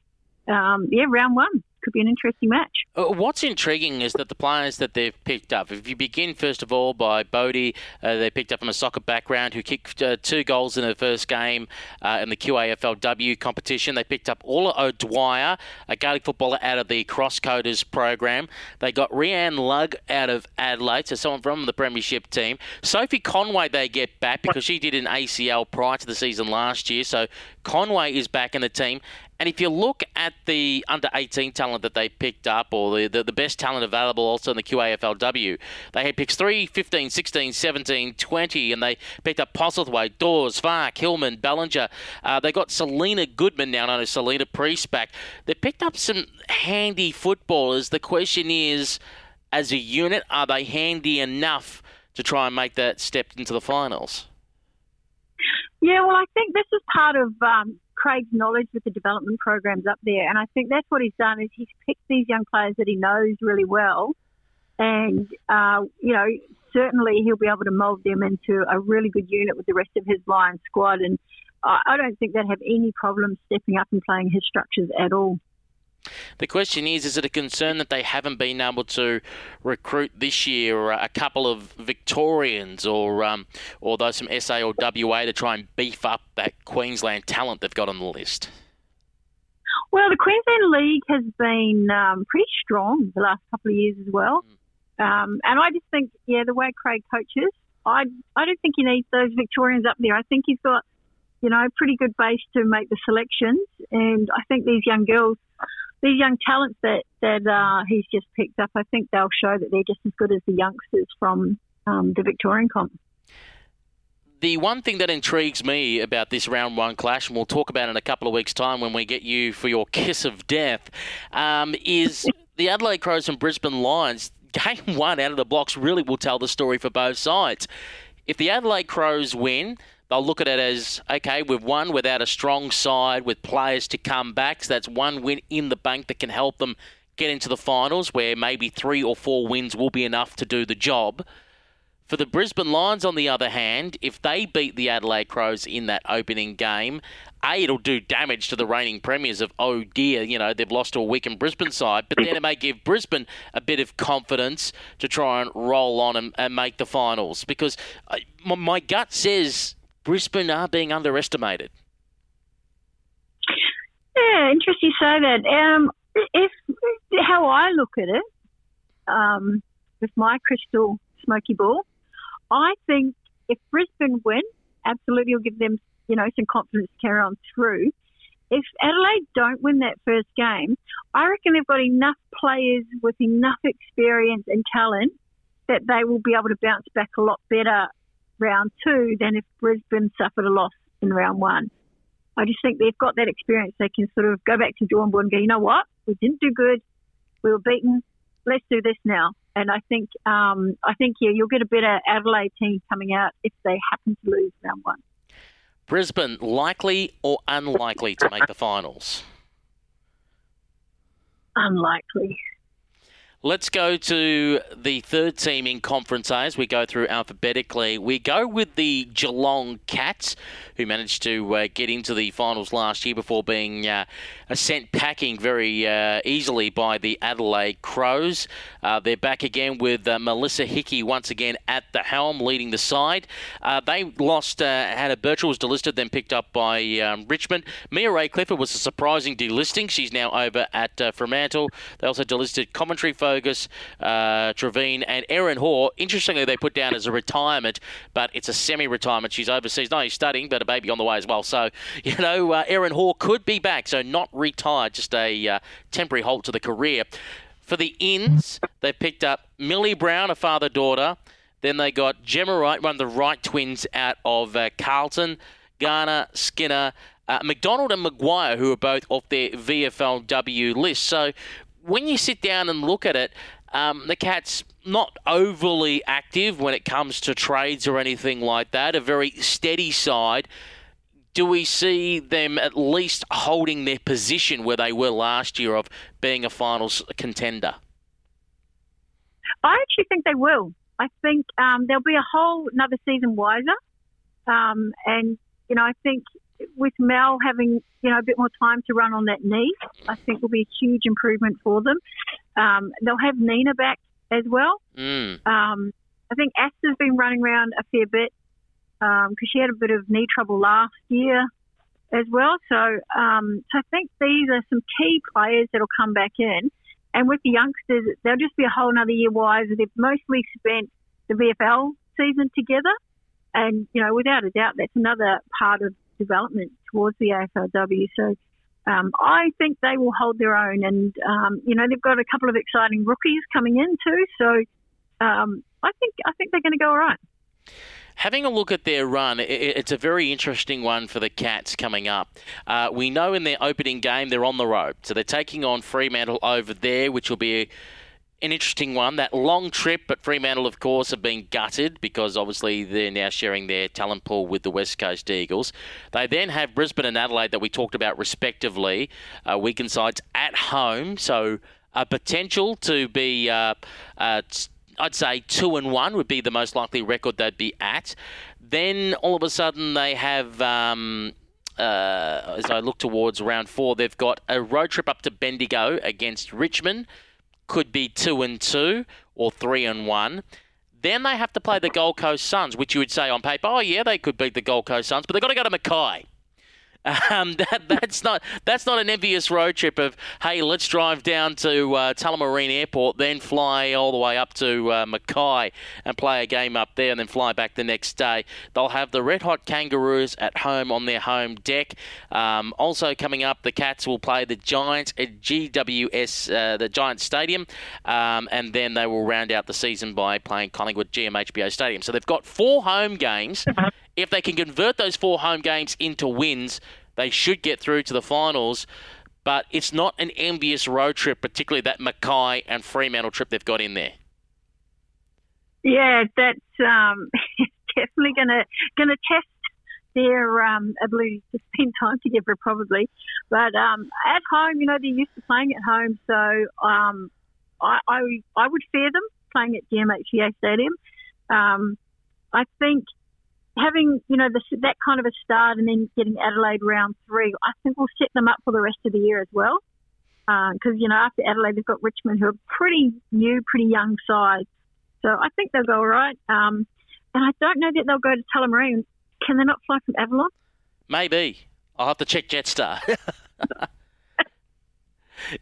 um, yeah, round one could be an interesting match. Uh, what's intriguing is that the players that they've picked up, if you begin first of all by Bodie, uh, they picked up from a soccer background who kicked uh, two goals in her first game uh, in the QAFLW competition. They picked up Orla O'Dwyer, a Gaelic footballer out of the Crosscoders program. They got Rianne Lugg out of Adelaide, so someone from the Premiership team. Sophie Conway they get back because she did an ACL prior to the season last year, so Conway is back in the team. And if you look at the under 18 talent that they picked up, or the, the, the, best talent available also in the QAFLW, they had picks 3, 15, 16, 17, 20, and they picked up Postlethwaite, Dawes, Fark, Hillman, Ballinger. Uh, they got Selina Goodman now known as Selina Priest back. They picked up some handy footballers. The question is, as a unit, are they handy enough to try and make that step into the finals? Yeah, well, I think this is part of um, Craig's knowledge with the development programs up there. And I think that's what he's done is he's picked these young players that he knows really well. And, uh, you know, certainly he'll be able to mould them into a really good unit with the rest of his Lion squad. And I don't think they'd have any problem stepping up and playing his structures at all. The question is, is it a concern that they haven't been able to recruit this year a couple of Victorians or um, or those from SA or WA to try and beef up that Queensland talent they've got on the list? Well, the Queensland League has been um, pretty strong the last couple of years as well. Mm. Um, and I just think, yeah, the way Craig coaches, I, I don't think he needs those Victorians up there. I think he's got, you know, a pretty good base to make the selections. And I think these young girls these young talents that that uh, he's just picked up, I think they'll show that they're just as good as the youngsters from um, the Victorian comp. The one thing that intrigues me about this round one clash, and we'll talk about it in a couple of weeks' time when we get you for your kiss of death, um, is the Adelaide Crows and Brisbane Lions. Game one out of the blocks really will tell the story for both sides. If the Adelaide Crows win, they'll look at it as okay, we've won without a strong side with players to come back. So that's one win in the bank that can help them get into the finals, where maybe three or four wins will be enough to do the job. For the Brisbane Lions, on the other hand, if they beat the Adelaide Crows in that opening game, A, it'll do damage to the reigning premiers of, oh dear, you know, they've lost to a weakened Brisbane side, but then it may give Brisbane a bit of confidence to try and roll on and, and make the finals. Because uh, my, my gut says Brisbane are being underestimated. Yeah, interesting you say that. Um, if how I look at it, um, with my crystal smoky ball, I think if Brisbane win, absolutely will give them you know, some confidence to carry on through. If Adelaide don't win that first game, I reckon they've got enough players with enough experience and talent that they will be able to bounce back a lot better round two than if Brisbane suffered a loss in round one. I just think they've got that experience. They can sort of go back to drawing board and go, you know what, we didn't do good, we were beaten. Let's do this now. And I think, um, I think, yeah, you'll get a better Adelaide team coming out if they happen to lose round one. Brisbane likely or unlikely to make the finals? Unlikely. Let's go to the third team in Conference A as we go through alphabetically. We go with the Geelong Cats, who managed to uh, get into the finals last year before being uh, sent packing very uh, easily by the Adelaide Crows. Uh, they're back again with uh, Melissa Hickey once again at the helm, leading the side. Uh, they lost, Hannah Burchell was delisted, then picked up by um, Richmond. Mia Rae Clifford was a surprising delisting. She's now over at Fremantle. They also delisted commentary for Fergus, uh, Trevine, and Erin Hoare. Interestingly, they put down as a retirement, but it's a semi-retirement. She's overseas. No, she's studying, but a baby on the way as well. So, you know, uh, Erin Hoare could be back. So not retired, just a uh, temporary halt to the career. For the ins, they picked up Millie Brown, a father-daughter. Then they got Gemma Wright, one of the Wright twins out of uh, Carlton. Garner, Skinner, uh, McDonald and Maguire, who are both off their VFLW list. So when you sit down and look at it, um, the Cats not overly active when it comes to trades or anything like that. A very steady side. Do we see them at least holding their position where they were last year of being a finals contender? I actually think they will. I think um, there'll be a whole another season wiser, um, and you know I think with Mel having you know a bit more time to run on that knee, I think will be a huge improvement for them. Um, they'll have Nina back as well. Mm. Um, I think Asta's been running around a fair bit because um, she had a bit of knee trouble last year as well. So, um, so I think these are some key players that'll come back in. And with the youngsters, they'll just be a whole another year wiser. They've mostly spent the VFL season together. And, you know, without a doubt, that's another part of development towards the AFLW. So um, I think they will hold their own, and um, you know they've got a couple of exciting rookies coming in too. So um, I think I think they're going to go all right. Having a look at their run, it's a very interesting one for the Cats coming up. Uh, we know in their opening game they're on the road, so they're taking on Fremantle over there, which will be an interesting one. That long trip, but Fremantle, of course, have been gutted because obviously they're now sharing their talent pool with the West Coast Eagles. They then have Brisbane and Adelaide that we talked about respectively, uh, weekend sides at home. So a potential to be, uh, uh, I'd say, two and one would be the most likely record they'd be at. Then all of a sudden they have. Um, uh, as I look towards round four, they've got a road trip up to Bendigo against Richmond could be two and two or three and one. Then they have to play the Gold Coast Suns, which you would say on paper, oh yeah, they could beat the Gold Coast Suns, but they've got to go to Mackay. Um, that, that's not that's not an envious road trip of hey let's drive down to uh, Tullamarine Airport then fly all the way up to uh, Mackay and play a game up there and then fly back the next day. They'll have the Red Hot Kangaroos at home on their home deck. Um, also coming up, the Cats will play the Giants at GWS, uh, the Giants Stadium, um, and then they will round out the season by playing Collingwood GMHBA Stadium. So they've got four home games. If they can convert those four home games into wins, they should get through to the finals. But it's not an envious road trip, particularly that Mackay and Fremantle trip they've got in there. Yeah, that's um, definitely going to going to test their um, ability to spend time together, probably. But um, at home, you know, they're used to playing at home, so um, I, I, I would fear them playing at GMHBA Stadium. Um, I think having you know the, that kind of a start and then getting Adelaide round three, I think will set them up for the rest of the year as well. Because uh, you know after Adelaide they've got Richmond who are pretty new, pretty young side, so I think they'll go all right. Um, and I don't know that they'll go to Tullamarine. Can they not fly from Avalon? Maybe. I'll have to check Jetstar.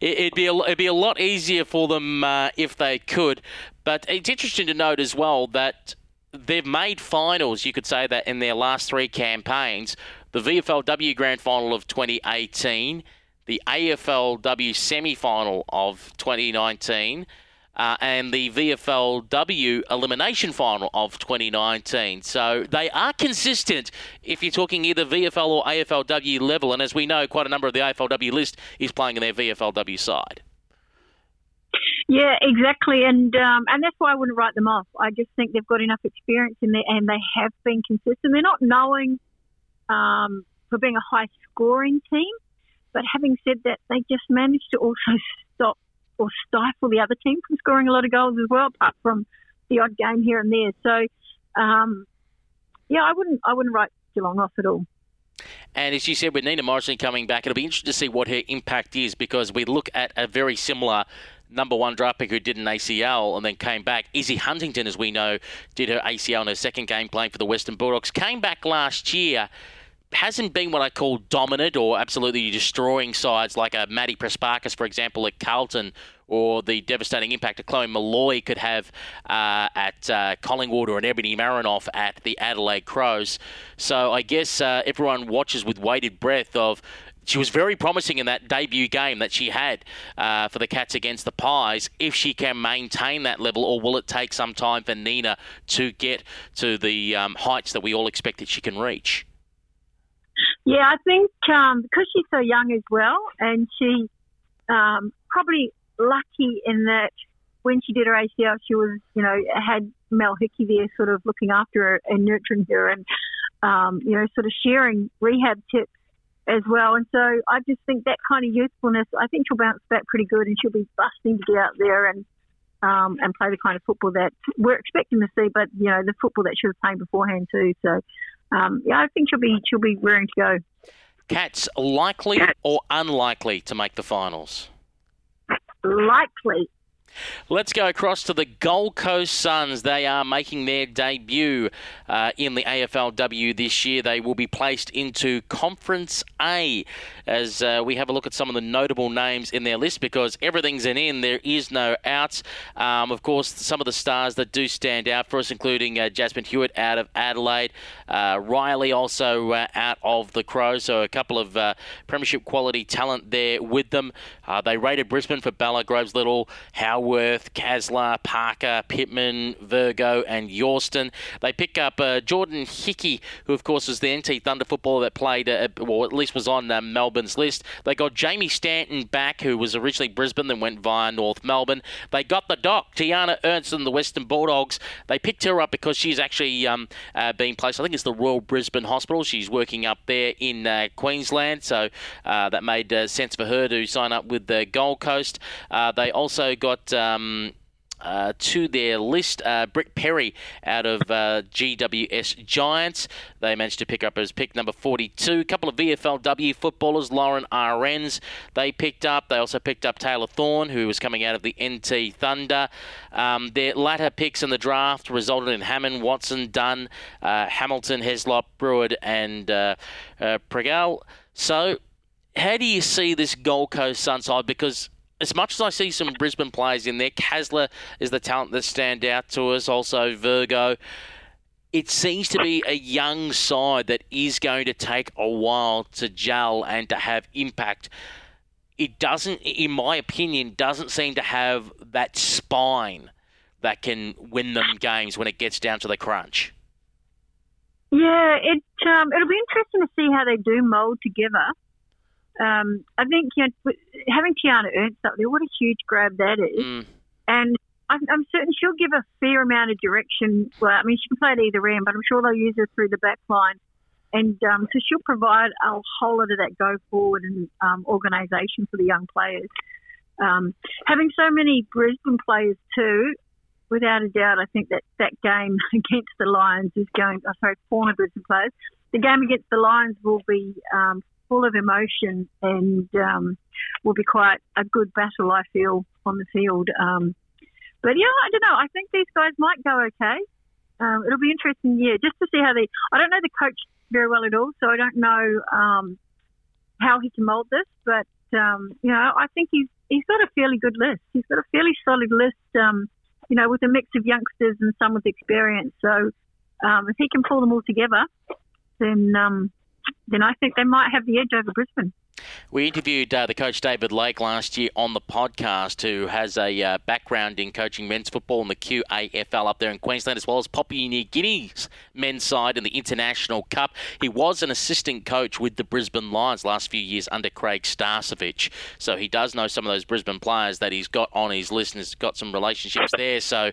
It'd be a, it'd be a lot easier for them uh, if they could. But it's interesting to note as well that they've made finals, you could say that in their last three campaigns. the VFLW Grand Final of 2018, the AFLW Semi Final of 2019 uh, and the VFLW Elimination Final of 2019. So they are consistent if you're talking either VFL or AFLW level. And as we know, quite a number of the AFLW list is playing in their VFLW side. Yeah, exactly, and um, and that's why I wouldn't write them off. I just think they've got enough experience in there, and they have been consistent. They're not knowing um, for being a high scoring team, but having said that, they just managed to also stop or stifle the other team from scoring a lot of goals as well, apart from the odd game here and there. So, um, yeah, I wouldn't I wouldn't write Geelong off at all. And as you said, with Nina Morrison coming back, it'll be interesting to see what her impact is because we look at a very similar number one draft pick who did an ACL and then came back. Izzy Huntington, as we know, did her ACL in her second game playing for the Western Bulldogs, came back last year hasn't been what I call dominant or absolutely destroying sides like a Maddie Prespakis, for example, at Carlton, or the devastating impact that Chloe Molloy could have uh, at uh, Collingwood or an Ebony Marinoff at the Adelaide Crows. So I guess uh, everyone watches with weighted breath of she was very promising in that debut game that she had uh, for the Cats against the Pies. If she can maintain that level, or will it take some time for Nina to get to the um, heights that we all expect that she can reach? Yeah, I think um, because she's so young as well, and she um, probably lucky in that when she did her ACL, she was, you know, had Mel Hickey there sort of looking after her and nurturing her and, um, you know, sort of sharing rehab tips as well. And so I just think that kind of youthfulness, I think she'll bounce back pretty good and she'll be busting to get out there and um, and play the kind of football that we're expecting to see, but, you know, the football that she was playing beforehand too. So, um, yeah, I think she'll be she'll be raring to go. Cats likely or unlikely to make the finals? Likely. Let's go across to the Gold Coast Suns. They are making their debut uh, in the AFLW this year. They will be placed into Conference A as uh, we have a look at some of the notable names in their list because everything's an in, there is no outs. Um, of course, some of the stars that do stand out for us, including uh, Jasmyn Hewett out of Adelaide, uh, Riley also uh, out of the Crows, so a couple of uh, Premiership quality talent there with them. they rated Brisbane for Bella Groves Little, Howard. Worth, Kaslar, Parker, Pittman, Virgo, and Yorston. They pick up uh, Jordan Hickey, who of course was the NT Thunder footballer that played, uh, well, at least was on uh, Melbourne's list. They got Jamie Stanton back, who was originally Brisbane, then went via North Melbourne. They got the doc, Tiarna Ernst, and the Western Bulldogs. They picked her up because she's actually um, uh, being placed, I think it's the Royal Brisbane Hospital. She's working up there in uh, Queensland, so uh, that made sense for her to sign up with the Gold Coast. they also got um, uh, to their list. Uh, Britt Perry out of uh, GWS Giants. They managed to pick up as pick number 42. A couple of VFLW footballers, Lauren Arens, they picked up. They also picked up Taylor Thorne, who was coming out of the NT Thunder. Um, their latter picks in the draft resulted in Hammond, Watson, Dunn, uh, Hamilton, Heslop, Brewer, and uh, uh, Pregal. So, how do you see this Gold Coast Sunside? Because as much as I see some Brisbane players in there, Kaslar is the talent that stand out to us. Also, Virgo. It seems to be a young side that is going to take a while to gel and to have impact. It doesn't, in my opinion, doesn't seem to have that spine that can win them games when it gets down to the crunch. Yeah, it um, it'll be interesting to see how they do mould together um, I think you know, having Tiarna Ernst up there, what a huge grab that is. Mm. And I'm, I'm, certain she'll give a fair amount of direction. Well, I mean, she can play at either end, but I'm sure they'll use her through the back line. And um, so she'll provide a whole lot of that go forward and um, organisation for the young players. Um, having so many Brisbane players too, without a doubt, I think that that game against the Lions is going. Oh, sorry, former Brisbane players. The game against the Lions will be um, full of emotion and um, will be quite a good battle, I feel, on the field. Um, but yeah, I don't know. I think these guys might go okay. Um, it'll be interesting, yeah, just to see how they. I don't know the coach very well at all, so I don't know um, how he can mould this. But um, you know, I think he's he's got a fairly good list. He's got a fairly solid list. Um, you know, with a mix of youngsters and some with experience. So if he can pull them all together, then then I think they might have the edge over Brisbane. We interviewed uh, the coach David Lake last year on the podcast, who has a uh, background in coaching men's football in the QAFL up there in Queensland, as well as Papua New Guinea's men's side in the International Cup. He was an assistant coach with the Brisbane Lions last few years under Craig Starcevich, so he does know some of those Brisbane players that he's got on his list and has got some relationships there. So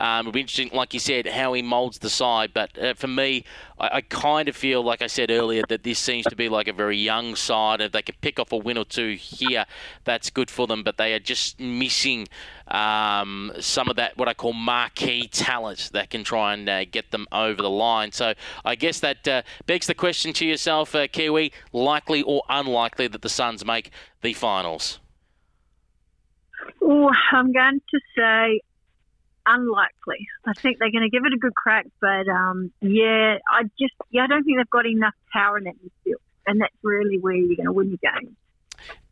um, it'll be interesting, like you said, how he moulds the side. But uh, for me, I, I kind of feel, like I said earlier, that this seems to be like a very young side. If they could pick off a win or two here, that's good for them. But they are just missing um, some of that, what I call marquee talent that can try and uh, get them over the line. So I guess that uh, begs the question to yourself, uh, Kiwi, likely or unlikely that the Suns make the finals? Oh, I'm going to say unlikely. I think they're going to give it a good crack, but um, yeah, I just yeah, I don't think they've got enough power in that midfield, and that's really where you're going to win your game.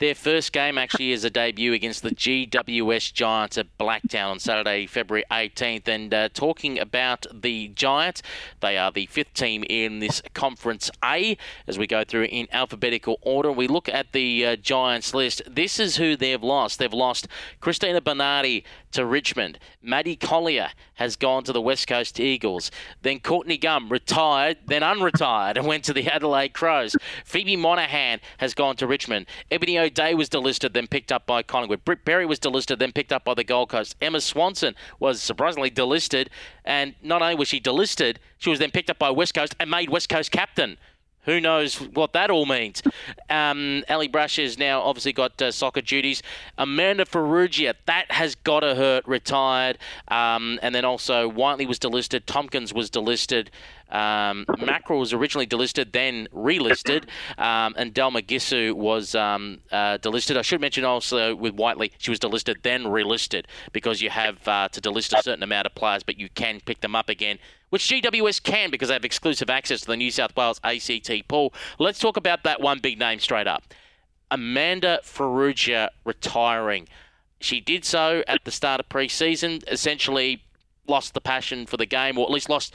Their first game actually is a debut against the GWS Giants at Blacktown on Saturday, February 18th. And uh, talking about the Giants, they are the fifth team in this Conference A as we go through in alphabetical order. We look at the uh, Giants list. This is who they've lost. They've lost Christina Bernardi to Richmond. Maddie Collier has gone to the West Coast Eagles. Then Courtney Gum retired, then unretired, and went to the Adelaide Crows. Phoebe Monahan has gone to Richmond. Ebony O'Dea was delisted, then picked up by Collingwood. Britt Berry was delisted, then picked up by the Gold Coast. Emma Swanson was surprisingly delisted, and not only was she delisted, she was then picked up by West Coast and made West Coast captain. Who knows what that all means? Um, Ali Brush has now obviously got uh, soccer duties. Amanda Farrugia, that has got to hurt, retired. Um, and then also Whiteley was delisted. Tompkins was delisted. Um, Mackerel was originally delisted, then relisted, um, and Delma Gisu was um, uh, delisted. I should mention also with Whiteley, she was delisted, then relisted, because you have uh, to delist a certain amount of players, but you can pick them up again which GWS can because they have exclusive access to the New South Wales ACT pool. Let's talk about that one big name straight up. Amanda Farrugia retiring. She did so at the start of pre-season, essentially lost the passion for the game, or at least lost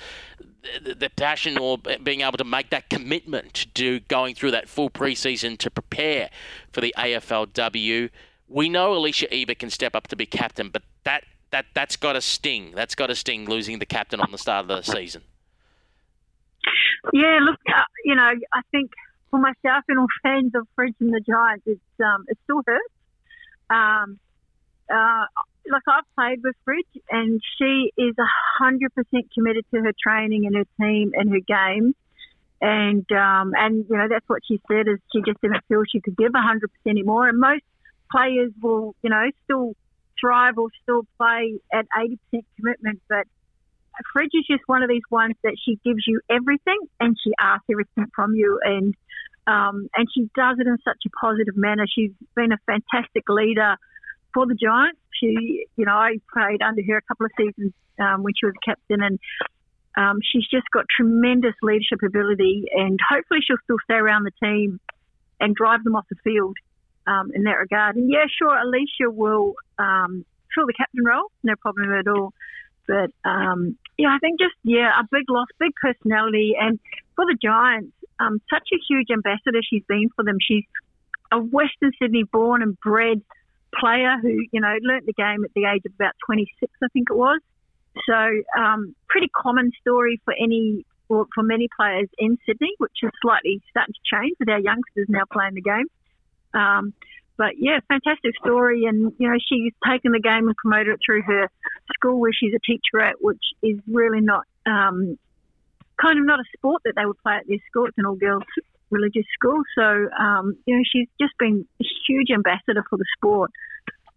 the passion or being able to make that commitment to going through that full preseason to prepare for the AFLW. We know Alicia Eva can step up to be captain, but that that that's got a sting. That's got a sting losing the captain on the start of the season. Yeah, look, uh, you know, I think for myself and all fans of Fridge and the Giants, it's um, it still hurts. Um, uh, like I've played with Fridge, and she is hundred percent committed to her training and her team and her game. And um, and you know that's what she said is she just didn't feel she could give hundred percent anymore. And most players will, you know, still thrive or still play at 80% commitment. But Fridge is just one of these ones that she gives you everything and she asks everything from you. And um, and she does it in such a positive manner. She's been a fantastic leader for the Giants. She, you know, I played under her a couple of seasons um, when she was captain, and um, she's just got tremendous leadership ability. And hopefully, she'll still stay around the team and drive them off the field um, in that regard. And yeah, sure, Alicia will um, fill the captain role, no problem at all. But um, yeah, I think just yeah, a big loss, big personality, and for the Giants, um, such a huge ambassador she's been for them. She's a Western Sydney born and bred player who you know learnt the game at the age of about 26, I think it was. So um, pretty common story for any or for many players in Sydney, which is slightly starting to change with our youngsters now playing the game. Um, but yeah, fantastic story. And, you know, she's taken the game and promoted it through her school where she's a teacher at, which is really not um, kind of not a sport that they would play at their school. It's an all girls religious school. So, um, you know, she's just been a huge ambassador for the sport.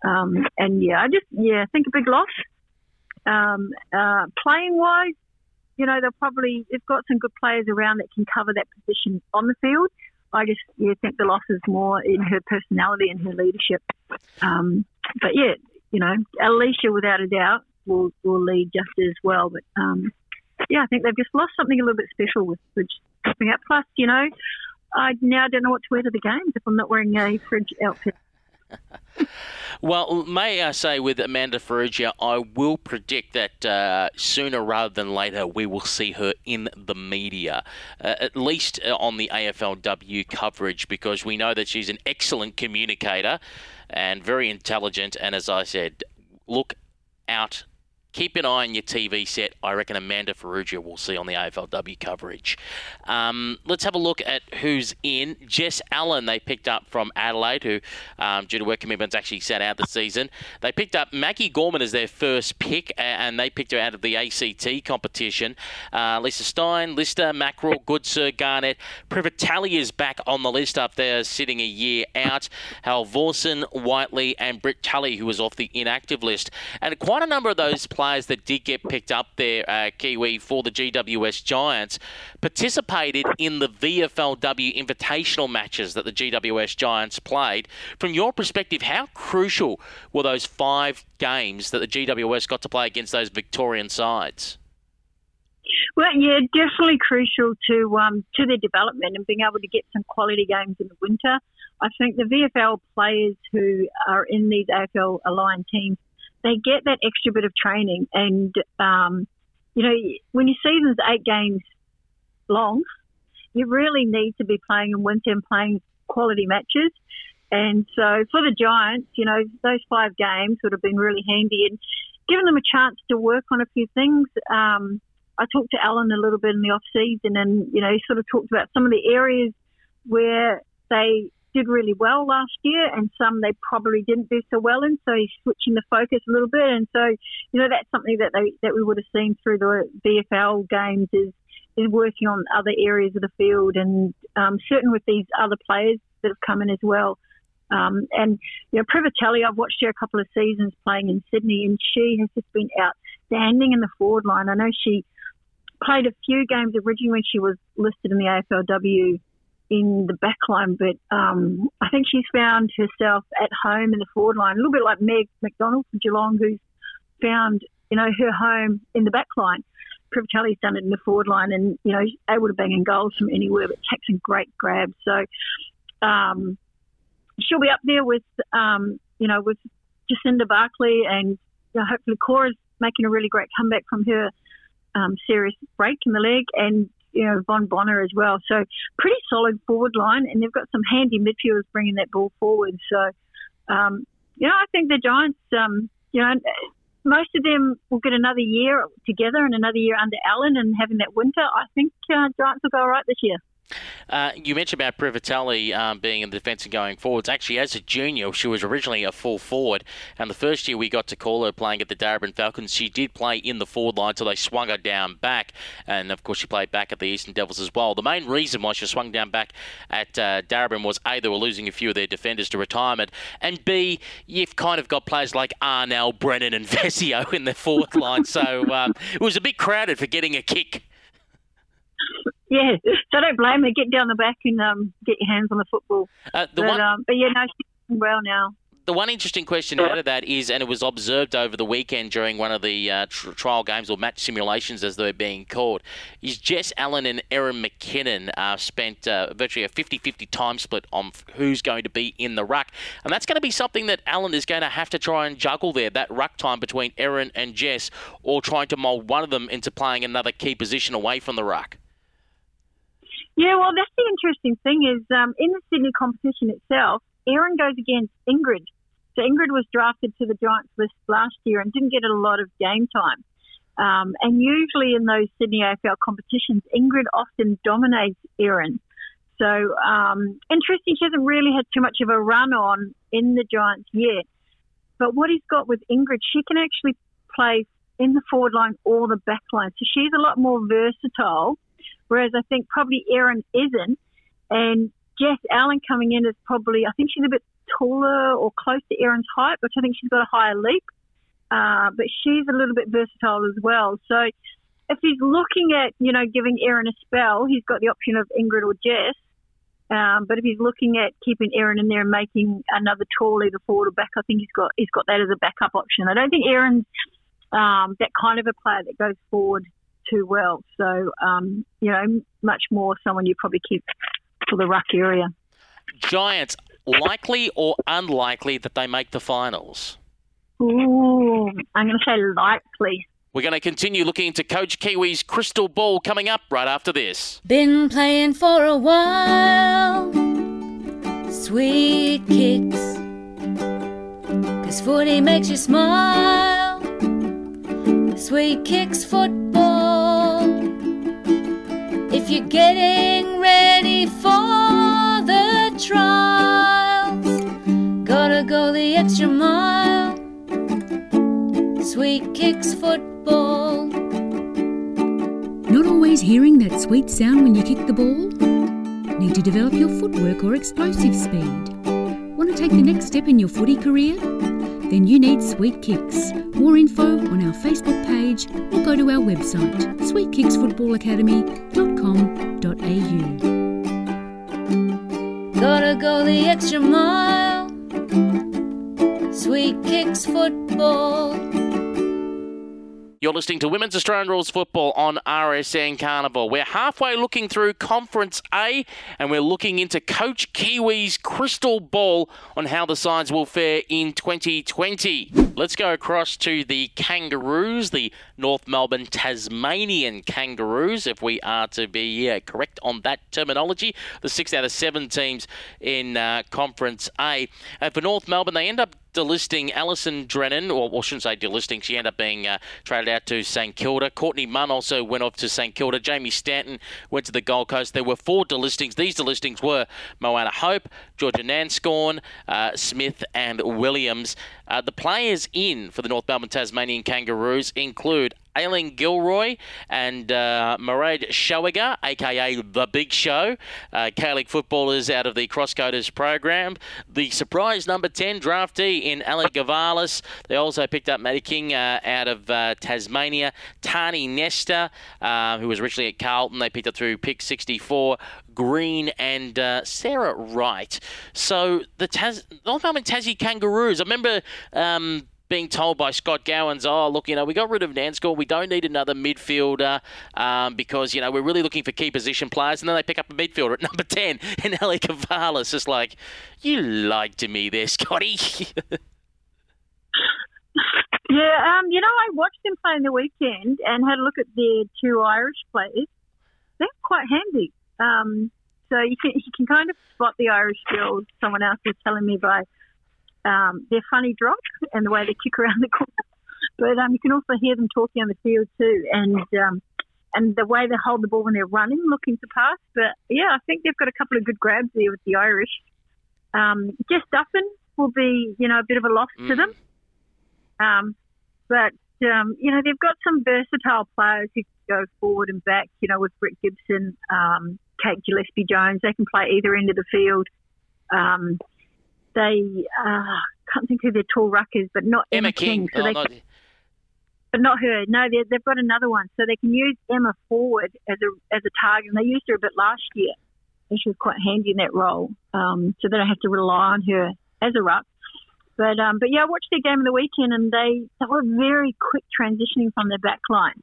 Um, and yeah, I just, yeah, think a big loss. Um, uh, playing wise, you know, they'll probably, they've got some good players around that can cover that position on the field. I just yeah, think the loss is more in her personality and her leadership. Um, but yeah, you know, Alicia, without a doubt, will will lead just as well. But um, yeah, I think they've just lost something a little bit special with Fridge stepping up. Plus, you know, I now don't know what to wear to the games if I'm not wearing a Fridge outfit. Well, may I say with Amanda Farrugia, I will predict that uh, sooner rather than later we will see her in the media, uh, at least uh, on the AFLW coverage, because we know that she's an excellent communicator and very intelligent. And as I said, look out keep an eye on your TV set. I reckon Amanda Farrugia will see on the AFLW coverage. Um, let's have a look at who's in. Jess Allen, they picked up from Adelaide, who, um, due to work commitments, actually sat out the season. They picked up Maggie Gorman as their first pick, and they picked her out of the ACT competition. Uh, Lisa Stein, Lister, Mackerel, Goodsir, Garnett. Privitelli is back on the list up there, sitting a year out. Hal Vorson, Whiteley, and Britt Tully, who was off the inactive list. And quite a number of those players players that did get picked up there, uh, Kiwi, for the GWS Giants, participated in the VFLW invitational matches that the GWS Giants played. From your perspective, how crucial were those five games that the GWS got to play against those Victorian sides? Well, yeah, definitely crucial to um, to their development and being able to get some quality games in the winter. I think the VFL players who are in these AFL aligned teams they get that extra bit of training. And, um, you know, when your season's eight games long, you really need to be playing in winter and playing quality matches. And so for the Giants, you know, those five games would have been really handy and given them a chance to work on a few things. Um, I talked to Alan a little bit in the off season and, you know, he sort of talked about some of the areas where they did really well last year and some they probably didn't do so well in. So he's switching the focus a little bit. And so, you know, that's something that they, that we would have seen through the VFL games is, is working on other areas of the field and um, certain with these other players that have come in as well. Um, and, you know, Privitelli, I've watched her a couple of seasons playing in Sydney and she has just been outstanding in the forward line. I know she played a few games originally when she was listed in the AFLW in the back line, but um, I think she's found herself at home in the forward line, a little bit like Meg McDonald from Geelong, who's found you know her home in the back line. Privitelli's done it in the forward line, and you know able to bang in goals from anywhere, but takes some great grabs. So um, she'll be up there with um, you know with Jacinda Barclay, and you know, hopefully Cora's making a really great comeback from her um, serious break in the leg, and you know, Von Bonner as well. So pretty solid forward line, and they've got some handy midfielders bringing that ball forward. So, um, you know, I think the Giants, um, you know, most of them will get another year together and another year under Alan and having that winter. I think uh, Giants will go all right this year. Uh, you mentioned about Privitelli um, being in the defence and going forwards. Actually, as a junior, she was originally a full forward, and the first year we got to call her playing at the Darebin Falcons, she did play in the forward line, so they swung her down back, and of course she played back at the Eastern Devils as well. The main reason why she swung down back at uh, Darebin was A, they were losing a few of their defenders to retirement, and B, you've kind of got players like Arnell, Brennan, and Vescio in the forward line, so um, it was a bit crowded for getting a kick yeah, so don't blame her. Get down the back and um, get your hands on the football. Uh, the but, one... um, but yeah, no, she's doing well now. The one interesting question out of that is, and it was observed over the weekend during one of the uh, tr- trial games or match simulations as they're being called, is Jess Allen and Erin McKinnon uh, spent uh, virtually a 50 50 time split on who's going to be in the ruck. And that's going to be something that Alan is going to have to try and juggle there, that ruck time between Erin and Jess, or trying to mould one of them into playing another key position away from the ruck. Yeah, well, that's the interesting thing is um, in the Sydney competition itself, Erin goes against Ingrid. So Ingrid was drafted to the Giants list last year and didn't get a lot of game time. Um, and usually in those Sydney AFL competitions, Ingrid often dominates Erin. So um, interesting, she hasn't really had too much of a run on in the Giants yet. But what he's got with Ingrid, she can actually play in the forward line or the back line. So she's a lot more versatile whereas I think probably Erin isn't. And Jess Allen coming in is probably, I think she's a bit taller or close to Erin's height, which I think she's got a higher leap. Uh, but she's a little bit versatile as well. So if he's looking at, you know, giving Erin a spell, he's got the option of Ingrid or Jess. Um, but if he's looking at keeping Erin in there and making another tall either forward or back, I think he's got he's got that as a backup option. I don't think Erin's um, that kind of a player that goes forward too well. So, um, you know, much more someone you probably keep for the ruck area. Giants likely or unlikely that they make the finals? Ooh, I'm going to say likely. We're going to continue looking into Coach Kiwi's crystal ball coming up right after this. Been playing for a while. Sweet kicks. Cause footy makes you smile. Sweet kicks football. If you're getting ready for the trials, gotta go the extra mile. Sweet kicks football. Not always hearing that sweet sound when you kick the ball? Need to develop your footwork or explosive speed? Want to take the next step in your footy career? Then you need Sweet Kicks. More info on our Facebook page or go to our website sweetkicksfootballacademy.com.au. Gotta go the extra mile. Sweet kicks football. You're listening to Women's Australian Rules Football on RSN Carnival. We're halfway looking through Conference A and we're looking into Coach Kiwi's crystal ball on how the sides will fare in 2020. Let's go across to the Kangaroos, the North Melbourne Tasmanian Kangaroos, if we are to be correct on that terminology. The six out of seven teams in uh, Conference A. And for North Melbourne, they end up delisting Alison Drennan, or well, shouldn't say delisting, she ended up being uh, traded out to St Kilda. Courtney Munn also went off to St Kilda. Jamie Stanton went to the Gold Coast. There were four delistings. These delistings were Moana Hope, Georgia Nanscawen, uh, Smith, and Williams. Uh, the players in for the North Melbourne Tasmanian Kangaroos include Aileen Gilroy and uh, Mairead Seoighe, aka The Big Show, uh, Gaelic footballers out of the Crosscoders program. The surprise number 10 draftee in Ali Gavalas. They also picked up Maddie King uh, out of uh, Tasmania. Tahni Nestor, uh, who was originally at Carlton, they picked up through pick 64. Green and uh, Sarah Wright. So the Tas- North Melbourne Tassie Kangaroos. I remember um, being told by Scott Gowans, oh, look, you know, we got rid of Nanscawen. We don't need another midfielder um, because, you know, we're really looking for key position players. And then they pick up a midfielder at number 10 in Ellie Gavalas. It's like, you lied to me there, Scotty. Yeah, um, you know, I watched them play in the weekend and had a look at their two Irish players. They're quite handy. Um, so you can you can kind of spot the Irish girls. Someone else was telling me by um, their funny drop and the way they kick around the corner. But um, you can also hear them talking on the field too, and um, and the way they hold the ball when they're running, looking to pass. But yeah, I think they've got a couple of good grabs there with the Irish. Um, Jess Duffin will be, you know, a bit of a loss to them. Um, but um, you know, they've got some versatile players who can go forward and back. You know, with Britt Gibson, um, Kate Gillespie Jones, they can play either end of the field. Um, they uh, can't think who their tall ruck is, but not Emma, Emma King. So Oh, they, not- but not her. No, they- they've got another one, so they can use Emma forward as a as a target. And they used her a bit last year, and she was quite handy in that role. Um, so they don't have to rely on her as a ruck. But um, but yeah, I watched their game of the weekend, and they they were very quick transitioning from their back line.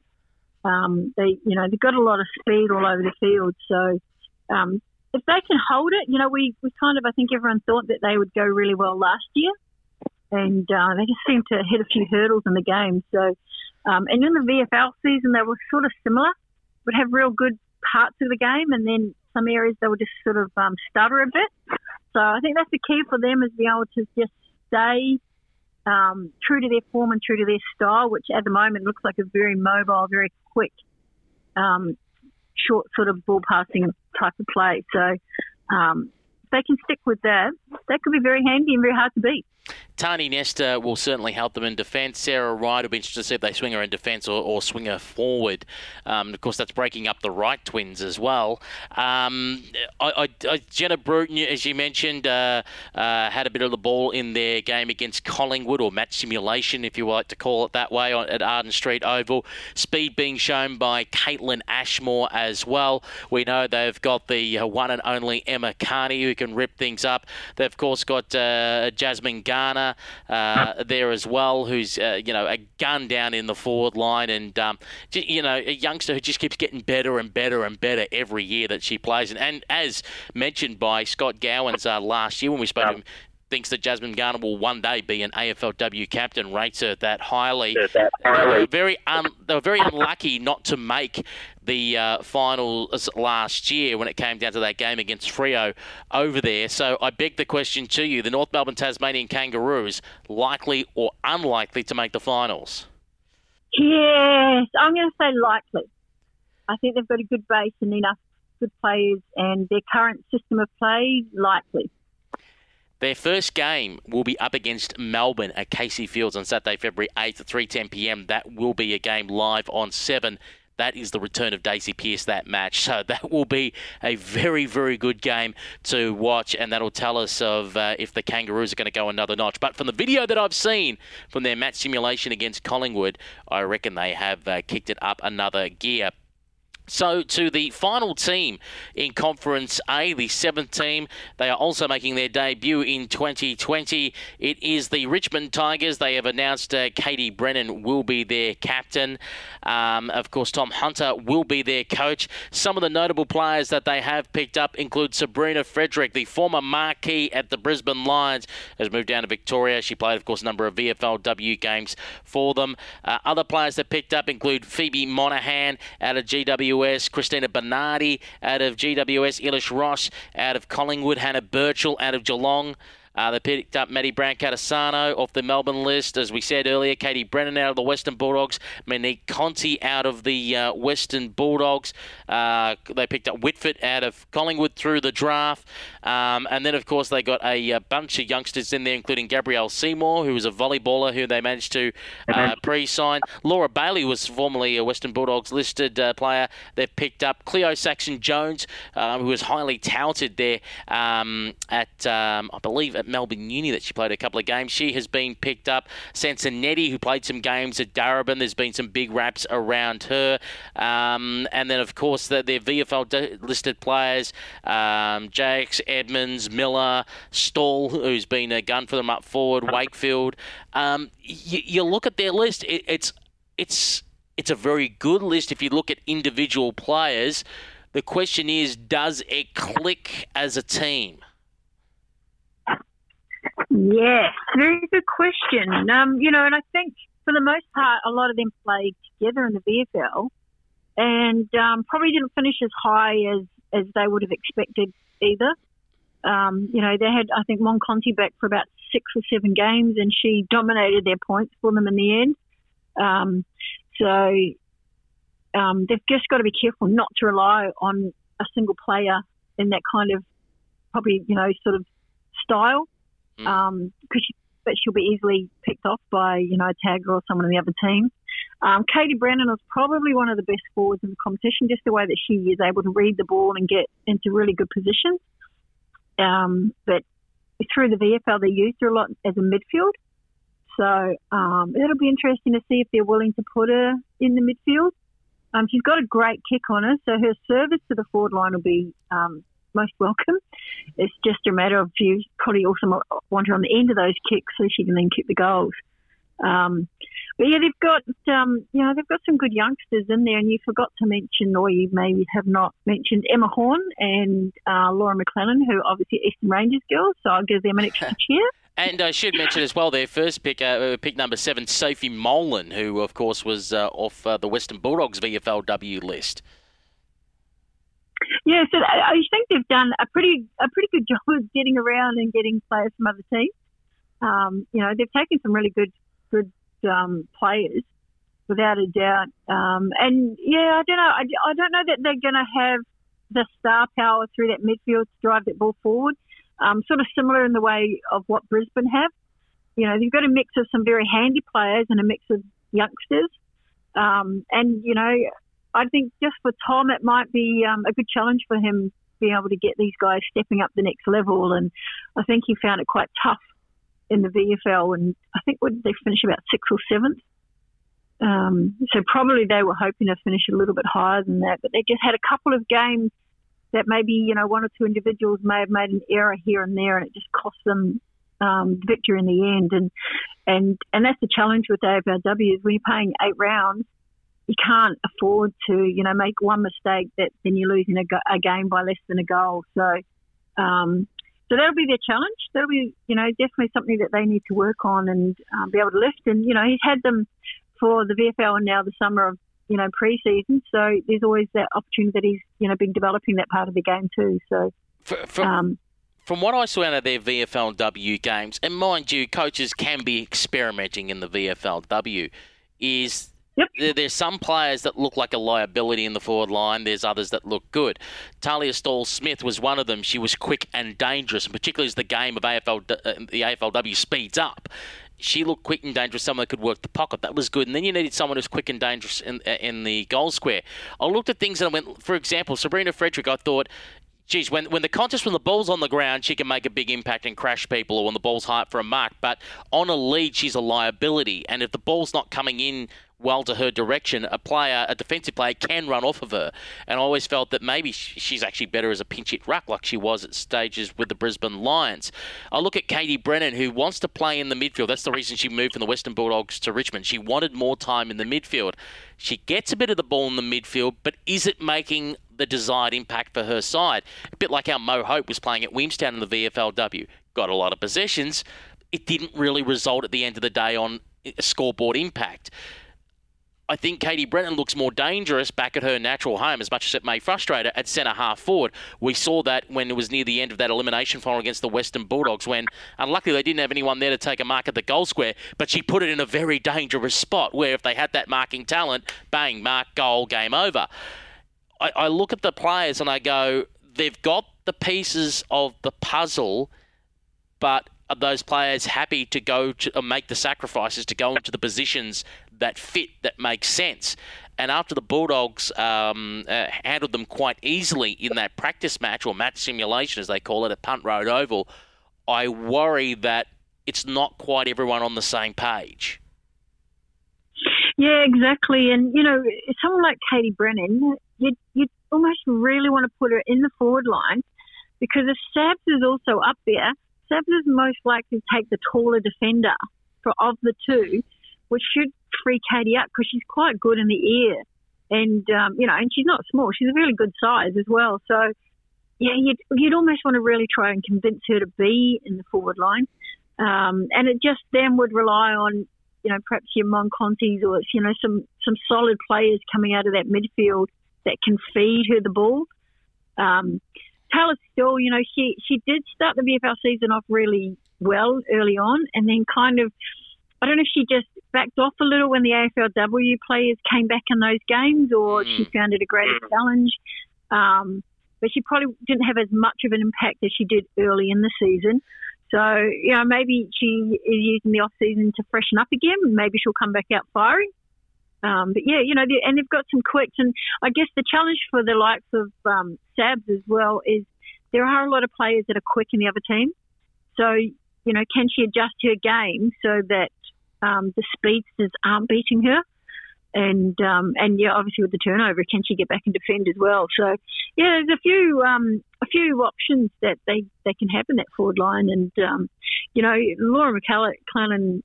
Um, they you know they've got a lot of speed all over the field, so um, if they can hold it, you know we we kind of I think everyone thought that they would go really well last year, and uh, they just seemed to hit a few hurdles in the game. So um, and in the VFL season, they were sort of similar, would have real good parts of the game, and then some areas they would just sort of um, stutter a bit. So I think that's the key for them is being able to just stay um, true to their form and true to their style, which at the moment looks like a very mobile, very quick, um, short sort of ball passing type of play. So um, if they can stick with that, that could be very handy and very hard to beat. Tahni Nestor will certainly help them in defence. Sarah Wright will be interested to see if they swing her in defence or, or swing her forward. Um, of course, that's breaking up the Wright twins as well. Um, I, I, I, Jenna Bruton, as you mentioned, uh, uh, had a bit of the ball in their game against Collingwood, or match simulation, if you like to call it that way, at Arden Street Oval. Speed being shown by Kaitlyn Ashmore as well. We know they've got the uh, one and only Emma Kearney who can rip things up. They've, of course, got uh, Jasmine Garner Garner uh, there as well, who's uh, you know a gun down in the forward line, and um, you know a youngster who just keeps getting better and better and better every year that she plays. And, and as mentioned by Scott Gowans uh, last year when we spoke to him, thinks that Jasmine Garner will one day be an AFLW captain, rates her that highly. That highly. They, were very un- they were very unlucky not to make the uh, finals last year when it came down to that game against Freo over there. So I beg the question to you: the North Melbourne Tasmanian Kangaroos likely or unlikely to make the finals? Yes, I'm going to say likely. I think they've got a good base and enough good players, and their current system of play likely. Their first game will be up against Melbourne at Casey Fields on Saturday, February 8th at 3:10 p.m. That will be a game live on 7. That is the return of Daisy Pearce that match. So that will be a very, very good game to watch, and that'll tell us of uh, if the Kangaroos are going to go another notch. But from the video that I've seen from their match simulation against Collingwood, I reckon they have uh, kicked it up another gear. So, to the final team in Conference A, the seventh team, they are also making their debut in 2020. It is the Richmond Tigers. They have announced uh, Katie Brennan will be their captain. Um, of course, Tom Hunter will be their coach. Some of the notable players that they have picked up include Sabrina Frederick, the former marquee at the Brisbane Lions, has moved down to Victoria. She played, of course, a number of VFLW games for them. Uh, other players that picked up include Phoebe Monahan out of GW GWS, Christina Bernardi out of GWS, Ilish Ross out of Collingwood, Hannah Burchell out of Geelong. Uh, they picked up Maddie Brancatisano off the Melbourne list. As we said earlier, Katie Brennan out of the Western Bulldogs, Monique Conti out of the uh, Western Bulldogs. Uh, they picked up Whitford out of Collingwood through the draft. Um, and then, of course, they got a, a, bunch of youngsters in there, including Gabrielle Seymour, who was a volleyballer who they managed to uh, pre sign. Laura Bailey was formerly a Western Bulldogs listed uh, player. They've picked up Cleo Saxon Jones, who was highly touted there um, at, um, I believe, at Melbourne Uni that she played a couple of games. She has been picked up. Sansonetti, who played some games at Darebin, there's been some big raps around her. Um, and then, of course, the, their VFL listed players, um, Jakes, Edmonds, Miller, Stahl, who's been a gun for them up forward, Wakefield. Um, you, you, look at their list, it, it's it's it's a very good list if you look at individual players. The question is, does it click as a team? Yes, very good question. Um, you know, and I think for the most part, a lot of them played together in the VFL, and um, probably didn't finish as high as as they would have expected either. Um, you know, they had I think Mon Conti back for about six or seven games, and she dominated their points for them in the end. Um, so um, they've just got to be careful not to rely on a single player in that kind of probably you know sort of style mm. um, she, but she'll be easily picked off by you know tagger or someone in the other team. Um, Katie Brennan was probably one of the best forwards in the competition, just the way that she is able to read the ball and get into really good positions. Um, but through the VFL, they use her a lot as a midfield. So um, it'll be interesting to see if they're willing to put her in the midfield. Um, she's got a great kick on her, so her service to the forward line will be um, most welcome. It's just a matter of you probably also want her on the end of those kicks so she can then kick the goals. Um, but yeah, they've got um, you know they've got some good youngsters in there, and you forgot to mention, or you maybe have not mentioned Emma Horne and uh, Laura McLennan, who are obviously Eastern Rangers girls. So I'll give them an extra cheer. And I should mention as well their first pick, uh, pick number seven, Sophie Molan, who of course was uh, off uh, the Western Bulldogs VFLW list. Yeah, so I think they've done a pretty a pretty good job of getting around and getting players from other teams. Um, you know, they've taken some really good good um, players without a doubt. Um, and yeah, I don't know. I, I don't know that they're going to have the star power through that midfield to drive that ball forward. Um, sort of similar in the way of what Brisbane have. You know, they've got a mix of some very handy players and a mix of youngsters. Um, and you know, I think just for Tom, it might be um, a good challenge for him being able to get these guys stepping up the next level. And I think he found it quite tough in the VFL. And I think they finish about sixth or seventh? Um, so probably they were hoping to finish a little bit higher than that. But they just had a couple of games that maybe you know one or two individuals may have made an error here and there, and it just cost them um, victory in the end. And and and that's the challenge with AFLW is when you're paying eight rounds, you can't afford to you know make one mistake that then you're losing a, go- a game by less than a goal. So. Um, so that'll be their challenge. That'll be, you know, definitely something that they need to work on and um, be able to lift. And you know, he's had them for the VFL and now the summer of you know pre-season. So there's always that opportunity that he's you know been developing that part of the game too. So For, from, um, from what I saw out of their VFLW games, and mind you, coaches can be experimenting in the VFLW, is Yep. there, there's some players that look like a liability in the forward line. There's others that look good. Talia Stahl Smith was one of them. She was quick and dangerous, and particularly as the game of AFL, uh, the AFLW speeds up. She looked quick and dangerous, someone that could work the pocket. That was good. And then you needed someone who's quick and dangerous in, uh, in the goal square. I looked at things and I went, for example, Sabrina Frederick, I thought geez, when, when the contest when the ball's on the ground, she can make a big impact and crash people, or when the ball's high for a mark. But on a lead, she's a liability, and if the ball's not coming in well to her direction, a player, a defensive player, can run off of her. And I always felt that maybe she's actually better as a pinch hit ruck, like she was at stages with the Brisbane Lions. I look at Katie Brennan, who wants to play in the midfield. That's the reason she moved from the Western Bulldogs to Richmond. She wanted more time in the midfield. She gets a bit of the ball in the midfield, but is it making the desired impact for her side? A bit like how Mo Hope was playing at Williamstown in the VFLW. Got a lot of possessions. It didn't really result at the end of the day on a scoreboard impact. I think Katie Brennan looks more dangerous back at her natural home, as much as it may frustrate her, at centre half forward. We saw that when it was near the end of that elimination final against the Western Bulldogs, when unluckily they didn't have anyone there to take a mark at the goal square, but she put it in a very dangerous spot where if they had that marking talent, bang, mark, goal, game over. I, I look at the players and I go, they've got the pieces of the puzzle, but are those players happy to go to uh, make the sacrifices to go into the positions that fit that makes sense? And after the Bulldogs um, uh, handled them quite easily in that practice match or match simulation, as they call it, at Punt Road Oval, I worry that it's not quite everyone on the same page. Yeah, exactly. And, you know, someone like Katie Brennan, you you almost really want to put her in the forward line because if Sabs is also up there, Sabs is most likely to take the taller defender for of the two, which should free Katie up because she's quite good in the air. And, um, you know, and she's not small. She's a really good size as well. So, yeah, you'd, you'd almost want to really try and convince her to be in the forward line. Um, and it just then would rely on, you know, perhaps your Moncontis or, you know, some, some solid players coming out of that midfield that can feed her the ball. Um, Taylor Still, you know, she, she did start the VFL season off really well early on and then kind of, I don't know if she just backed off a little when the AFLW players came back in those games or she found it a greater challenge. Um, but she probably didn't have as much of an impact as she did early in the season. So, you know, maybe she is using the off season to freshen up again. Maybe she'll come back out firing. Um, but yeah, you know, and they've got some quicks, and I guess the challenge for the likes of um, Sabs as well is there are a lot of players that are quick in the other team. So, you know, can she adjust her game so that um, the speedsters aren't beating her? And um, and yeah, obviously with the turnover, can she get back and defend as well? So yeah, there's a few um, a few options that they, they can have in that forward line, and um, you know, Laura McClelland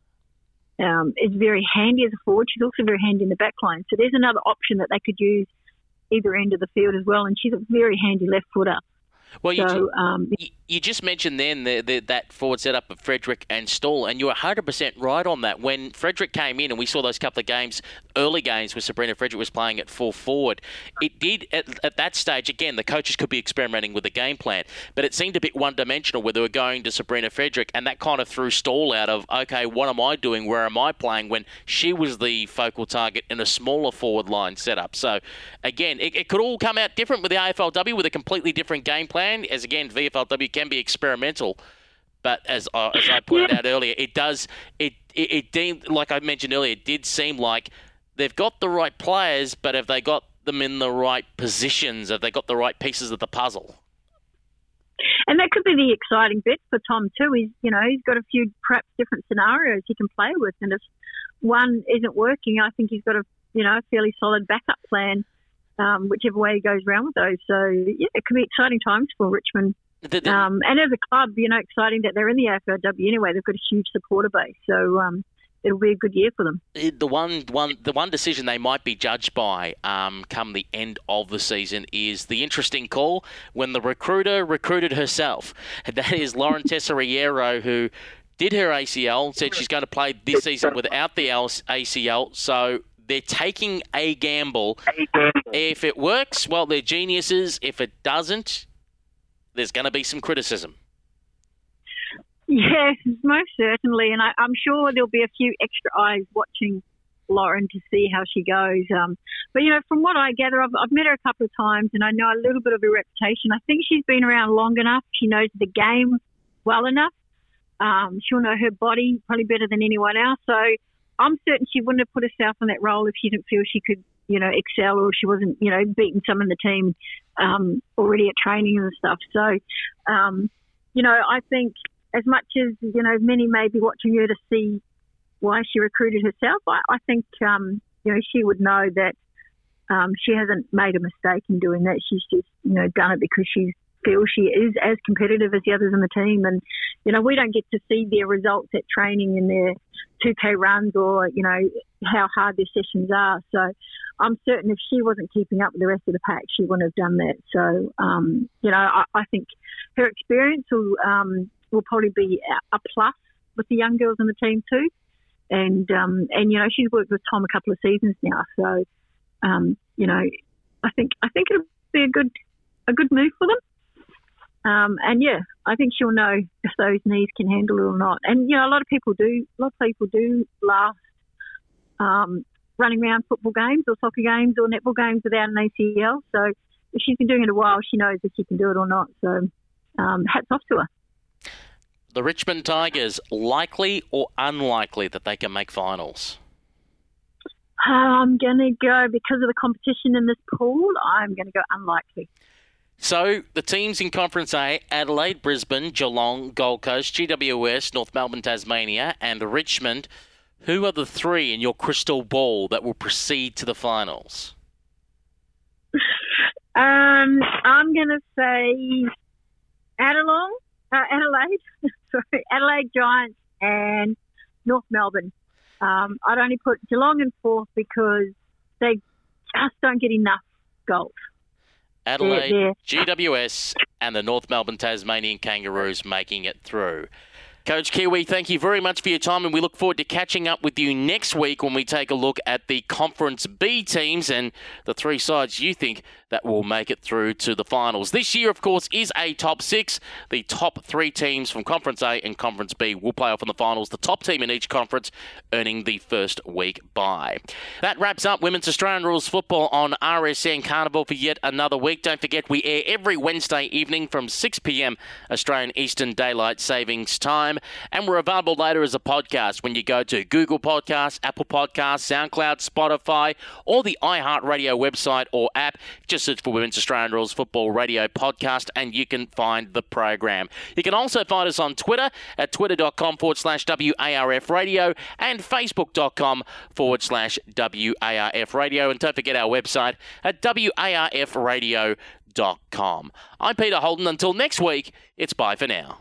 um, is very handy as a forward. She's also very handy in the back line. So there's another option that they could use either end of the field as well. And she's a very handy left footer. Well, you, So um, you, just mentioned then the, the, that forward setup of Frederick and Stahl, and you're 100% right on that. When Frederick came in, and we saw those couple of games, early games where Sabrina Frederick was playing at full forward, it did, at, at that stage, again, the coaches could be experimenting with the game plan, but it seemed a bit one dimensional where they were going to Sabrina Frederick, and that kind of threw Stahl out of, okay, what am I doing? Where am I playing? When she was the focal target in a smaller forward line setup. So, again, it, it could all come out different with the AFLW with a completely different game plan. As again, VFLW can be experimental, but as I, as I pointed out earlier, it does it it, it deemed like I mentioned earlier, it did seem like they've got the right players, but have they got them in the right positions? Have they got the right pieces of the puzzle? and that could be the exciting bit for Tom too. Is you know he's got a few perhaps different scenarios he can play with, and if one isn't working, I think he's got a you know a fairly solid backup plan, um, whichever way he goes around with those. So yeah, it could be exciting times for Richmond. The- the- Um, and as a club, you know, exciting that they're in the AFLW anyway. They've got a huge supporter base, so um, it'll be a good year for them. the one one the one decision they might be judged by um, come the end of the season is the interesting call when the recruiter recruited herself. That is Lauren Tesoriero who did her ACL, said she's going to play this season without the ACL. So they're taking a gamble. If it works, well, they're geniuses. If it doesn't, there's going to be some criticism. Yes, most certainly, and I, I'm sure there'll be a few extra eyes watching Lauren to see how she goes. Um, but you know, from what I gather, I've, I've met her a couple of times, and I know a little bit of her reputation. I think she's been around long enough; she knows the game well enough. Um, she'll know her body probably better than anyone else. So I'm certain she wouldn't have put herself in that role if she didn't feel she could, you know, excel or she wasn't, you know, beating some in the team um, already at training and stuff. So, um, you know, I think as much as you know, many may be watching her to see why she recruited herself. I, I think um, you know she would know that um, she hasn't made a mistake in doing that. She's just you know done it because she feels she is as competitive as the others in the team. And you know we don't get to see their results at training in their 2k runs or you know how hard their sessions are. So I'm certain if she wasn't keeping up with the rest of the pack, she wouldn't have done that. So um, you know I, I think her experience will um, will probably be a plus with the young girls in the team too. And um, and you know she's worked with Tom a couple of seasons now, so um, you know I think I think it'll be a good a good move for them. Um, and yeah, I think she'll know if those knees can handle it or not. And you know a lot of people do a lot of people do last um, running around football games or soccer games or netball games without an ACL. So if she's been doing it a while, she knows if she can do it or not. So um, hats off to her. The Richmond Tigers, likely or unlikely that they can make finals? I'm going to go because of the competition in this pool. I'm going to go unlikely. So the teams in Conference A Adelaide, Brisbane, Geelong, Gold Coast, GWS, North Melbourne, Tasmania, and Richmond. Who are the three in your crystal ball that will proceed to the finals? Um, I'm going to say Adelaide, uh, Adelaide, sorry, Adelaide Giants and North Melbourne. Um, I'd only put Geelong in fourth because they just don't get enough golf. Adelaide, GWS, and the North Melbourne Tasmanian Kangaroos making it through. Coach Kiwi, thank you very much for your time, and we look forward to catching up with you next week when we take a look at the Conference B teams and the three sides you think that will make it through to the finals. This year, of course, is a top six. The top three teams from Conference A and Conference B will play off in the finals. The top team in each conference earning the first week bye. That wraps up Women's Australian Rules Football on RSN Carnival for yet another week. Don't forget, we air every Wednesday evening from 6 p.m. Australian Eastern Daylight Savings Time, and we're available later as a podcast when you go to Google Podcasts, Apple Podcasts, SoundCloud, Spotify, or the iHeartRadio website or app. Just search for Women's Australian Rules Football Radio Podcast, and you can find the program. You can also find us on Twitter at twitter.com forward slash WARF Radio and facebook.com forward slash WARF Radio. And don't forget our website at WARFradio.com. I'm Peter Holden. Until next week, it's bye for now.